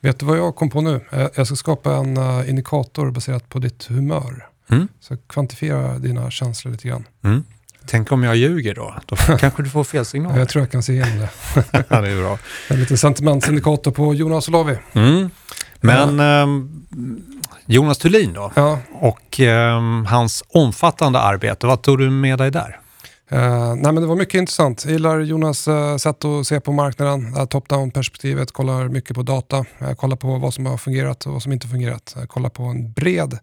Vet du vad jag kom på nu? Eh, jag ska skapa en indikator baserat på ditt humör. Mm. Så kvantifiera dina känslor lite grann. Mm. Tänk om jag ljuger då? Då kanske du får fel signal. Jag tror jag kan se igenom det. ja, det är bra. En liten sentimentsindikator på Jonas Olavi. Mm. Men ehm, Jonas Thulin då? Ja, Och ehm, hans omfattande arbete, vad tog du med dig där? Eh, nej, men det var mycket intressant. Jag gillar Jonas eh, sätt att se på marknaden. Det här top-down perspektivet. Kollar mycket på data. Uh, kollar på vad som har fungerat och vad som inte fungerat. Uh, kollar på en bred,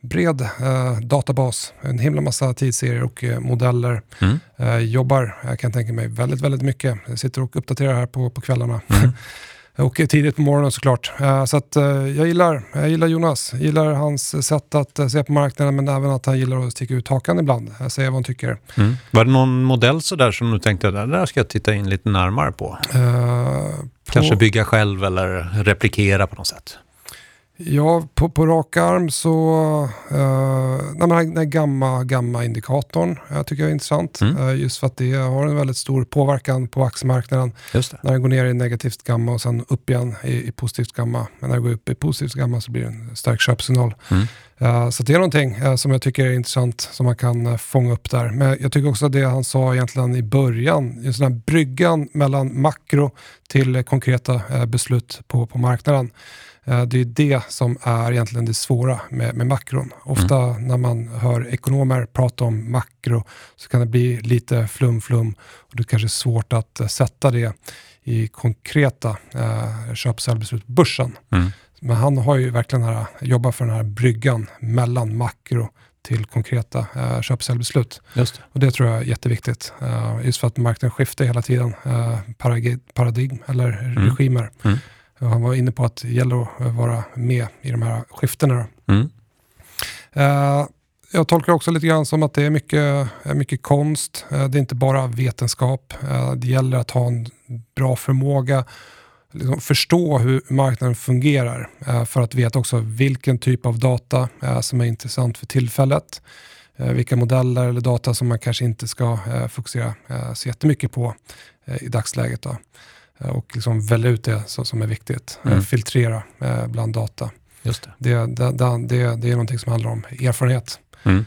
bred eh, databas. En himla massa tidsserier och eh, modeller. Mm. Eh, jobbar, jag kan tänka mig, väldigt, väldigt mycket. Jag sitter och uppdaterar här på, på kvällarna. Mm. och tidigt på morgonen såklart. Eh, så att, eh, jag, gillar, jag gillar Jonas. Jag gillar hans sätt att eh, se på marknaden men även att han gillar att sticka ut hakan ibland. Uh, säga vad han tycker. Mm. Var det någon modell sådär som du tänkte, det där ska jag titta in lite närmare på? Eh, på, Kanske bygga själv eller replikera på något sätt? Ja, på, på rak arm så... Uh, nej, den här gamma, gamma indikatorn jag tycker jag är intressant. Mm. Eh, just för att det har en väldigt stor påverkan på aktiemarknaden. När den går ner i negativt gamma och sen upp igen i, i positivt gamma. Men när det går upp i positivt gamma så blir det en stark köpsignal. Mm. Eh, så det är någonting eh, som jag tycker är intressant som man kan eh, fånga upp där. Men jag tycker också att det han sa egentligen i början, just den här bryggan mellan makro till eh, konkreta eh, beslut på, på marknaden. Eh, Det är det som är egentligen det svåra med, med makron. Ofta när man hör ekonomer prata om makro så kan det bli lite flum-flum och det kanske är svårt att eh, sätta det i konkreta eh, köp och säljbeslut på börsen. Mm. Men han har ju verkligen här, jobbat för den här bryggan mellan makro till konkreta eh, köp och säljbeslut. Just det. Och det tror jag är jätteviktigt. Eh, just för att marknaden skiftar hela tiden eh, paradigm eller regimer. Mm. Han var inne på att det gäller att vara med i de här skiftena. Mm. Eh, jag tolkar också lite grann som att det är mycket, är mycket konst. Eh, det är inte bara vetenskap. Eh, det gäller att ha en bra förmåga liksom förstå hur marknaden fungerar eh, för att veta också vilken typ av data eh, som är intressant för tillfället. Eh, vilka modeller eller data som man kanske inte ska eh, fokusera eh, så jättemycket på i dagsläget. Då. Och liksom välja ut det som är viktigt. Mm. Filtrera bland data. Just det. Det, det, det, det är någonting som handlar om erfarenhet. Mm.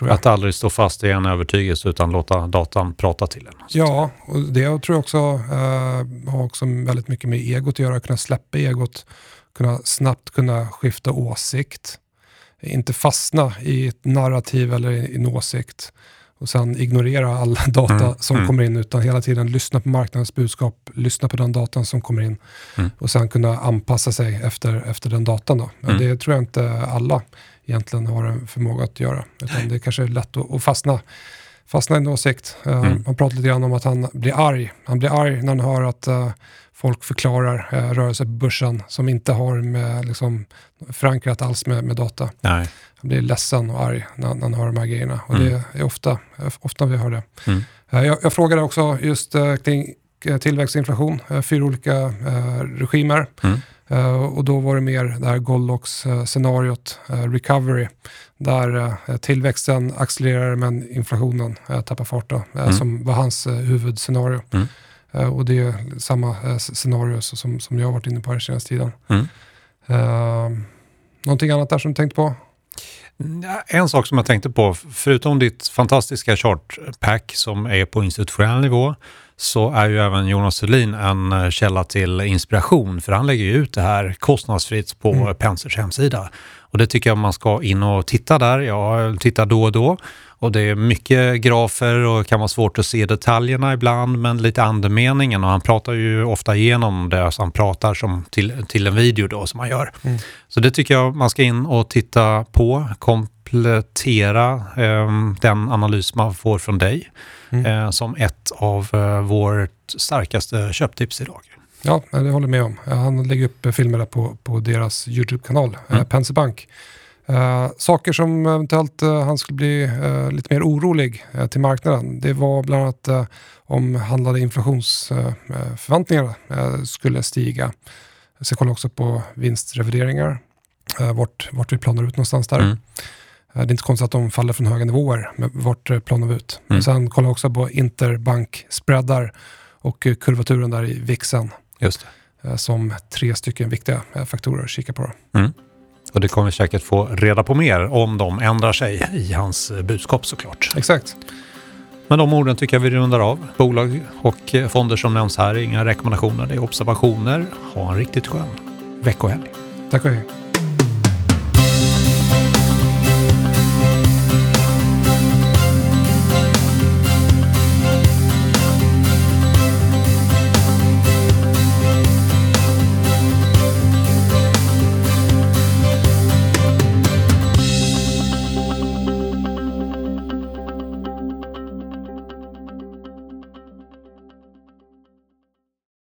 Att aldrig stå fast i en övertygelse utan låta datan prata till en. Ja, och det tror jag också uh, har också väldigt mycket med egot att göra. Kunna släppa egot, kunna snabbt kunna skifta åsikt. Inte fastna i ett narrativ eller i en åsikt och sen ignorera all data mm, som mm. kommer in utan hela tiden lyssna på marknadens budskap, lyssna på den datan som kommer in mm. och sen kunna anpassa sig efter, efter den datan. Då. Men mm. det tror jag inte alla egentligen har en förmåga att göra. Utan det är kanske är lätt att, att fastna, fastna i en åsikt. Uh, mm. Man pratar lite grann om att han blir arg. Han blir arg när han hör att uh, folk förklarar uh, rörelser på börsen som inte har med, liksom, förankrat alls med, med data. Nej. Han blir ledsen och arg när, när han hör de här grejerna. Och mm. det är ofta, ofta vi hör det. Mm. Uh, jag, jag frågade också just uh, kring tillväxt och inflation, fyra olika regimer. Mm. Och då var det mer det här Goldlocks-scenariot, recovery, där tillväxten accelererar men inflationen tappar fart, då, mm. som var hans huvudscenario. Mm. och det är samma scenario som, som jag har varit inne på den senaste tiden. Mm. någonting annat där som du tänkte på? En sak som jag tänkte på, förutom ditt fantastiska chartpack som är på institutionell nivå, så är ju även Jonas Selin en eh, källa till inspiration, för han lägger ju ut det här kostnadsfritt på mm. Pensers hemsida. Och det tycker jag man ska in och titta där. Jag tittar då och då och det är mycket grafer och kan vara svårt att se detaljerna ibland, men lite andemeningen och han pratar ju ofta igenom det, så han pratar som till, till en video då som han gör. Mm. Så det tycker jag man ska in och titta på, komplettera eh, den analys man får från dig mm. eh, som ett av eh, vårt starkaste köptips idag. Ja, det håller jag med om. Han lägger upp filmer på, på deras YouTube-kanal, mm. eh, Penser Bank. Uh, saker som eventuellt uh, han skulle bli uh, lite mer orolig till marknaden, det var bland annat om handlade inflationsförväntningarna skulle stiga. Jag ska kolla också på vinstrevideringar, vart, vart vi planar ut någonstans där. Mm. Det är inte konstigt att de faller från höga nivåer, men vart planar vi ut? Mm. Sen kolla också på interbank-spreadar och kurvaturen där i VIXen. Just det. Som tre stycken viktiga faktorer att kika på. Mm. Och det kommer vi säkert få reda på mer om de ändrar sig i hans budskap såklart. Exakt. Men de orden tycker jag vi rundar av. Bolag och fonder som nämns här är inga rekommendationer, det är observationer. Ha en riktigt skön veckohelg. Tack och hej.